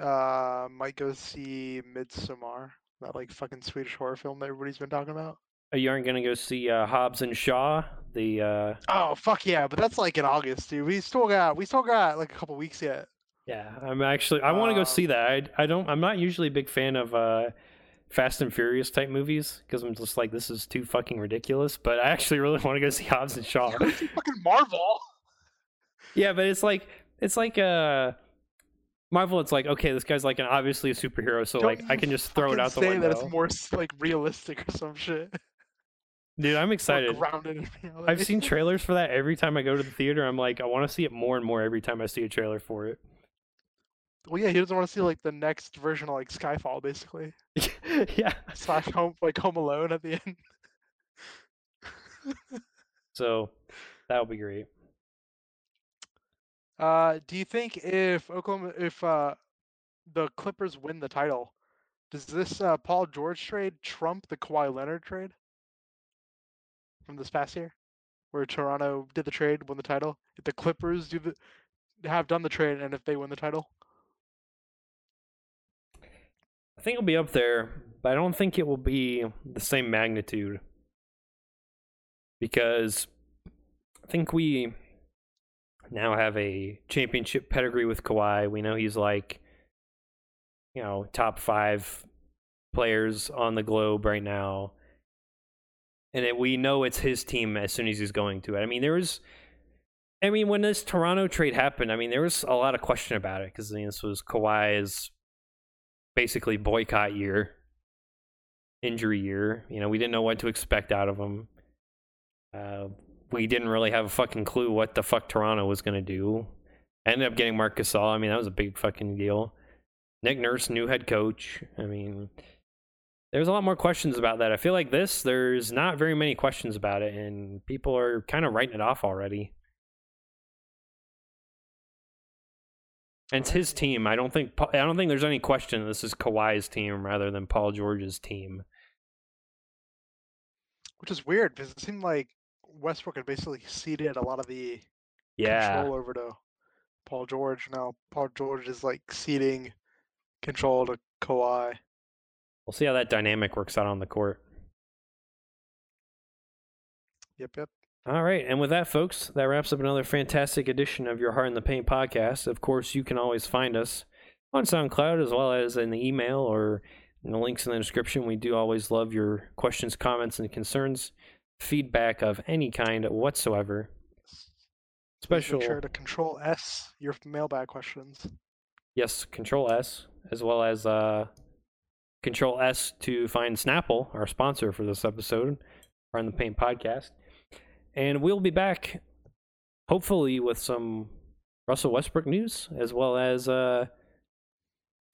B: Uh, might go see Midsommar, that like fucking Swedish horror film that everybody's been talking about.
A: Oh, you aren't gonna go see uh, Hobbs and Shaw, the uh,
B: Oh fuck yeah! But that's like in August, dude. We still got we still got like a couple weeks yet.
A: Yeah, I'm actually. I want to go
B: Um,
A: see that. I, I don't. I'm not usually a big fan of uh, Fast and Furious type movies because I'm just like this is too fucking ridiculous. But I actually really want to go see Hobbs and Shaw.
B: Fucking Marvel.
A: yeah, but it's like it's like uh, Marvel. It's like okay, this guy's like an obviously a superhero, so
B: Don't
A: like I can just throw it out the
B: say
A: window.
B: that it's more like realistic or some shit.
A: Dude, I'm excited. I've seen trailers for that every time I go to the theater. I'm like, I want to see it more and more every time I see a trailer for it.
B: Well, yeah, he doesn't want to see like the next version of like Skyfall, basically.
A: yeah.
B: Slash home like Home Alone at the end.
A: So that would be great.
B: Uh, do you think if Oklahoma, if uh, the Clippers win the title, does this uh, Paul George trade trump the Kawhi Leonard trade from this past year, where Toronto did the trade, won the title? If the Clippers do the have done the trade, and if they win the title,
A: I think it'll be up there, but I don't think it will be the same magnitude. Because I think we now have a championship pedigree with Kawhi. We know he's like, you know, top five players on the globe right now. And it, we know it's his team as soon as he's going to it. I mean, there was, I mean, when this Toronto trade happened, I mean, there was a lot of question about it because I mean, this was Kawhi's basically boycott year, injury year. You know, we didn't know what to expect out of him. Uh, we didn't really have a fucking clue what the fuck Toronto was going to do. Ended up getting Marc Gasol. I mean, that was a big fucking deal. Nick Nurse, new head coach. I mean, there's a lot more questions about that. I feel like this, there's not very many questions about it, and people are kind of writing it off already. And it's his team. I don't think I don't think there's any question this is Kawhi's team rather than Paul George's team.
B: which is weird because it seemed like Westbrook had basically ceded a lot of the
A: Yeah.
B: control over to Paul George. Now Paul George is like ceding control to Kawhi.
A: We'll see how that dynamic works out on the court.
B: Yep, yep.
A: All right, and with that, folks, that wraps up another fantastic edition of your Hard in the Paint podcast. Of course, you can always find us on SoundCloud as well as in the email or in the links in the description. We do always love your questions, comments, and concerns, feedback of any kind whatsoever. Special,
B: Make sure to control S your mailbag questions.
A: yes, Control S, as well as uh, Control S to find Snapple, our sponsor for this episode, Hard in the Paint podcast. And we'll be back, hopefully, with some Russell Westbrook news as well as uh,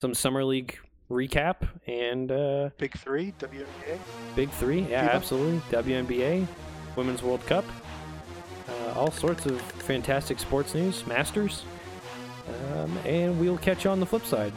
A: some summer league recap and uh,
B: Big three, WNBA.
A: big three. Yeah, absolutely. WNBA, Women's World Cup, uh, all sorts of fantastic sports news, Masters, um, and we'll catch you on the flip side.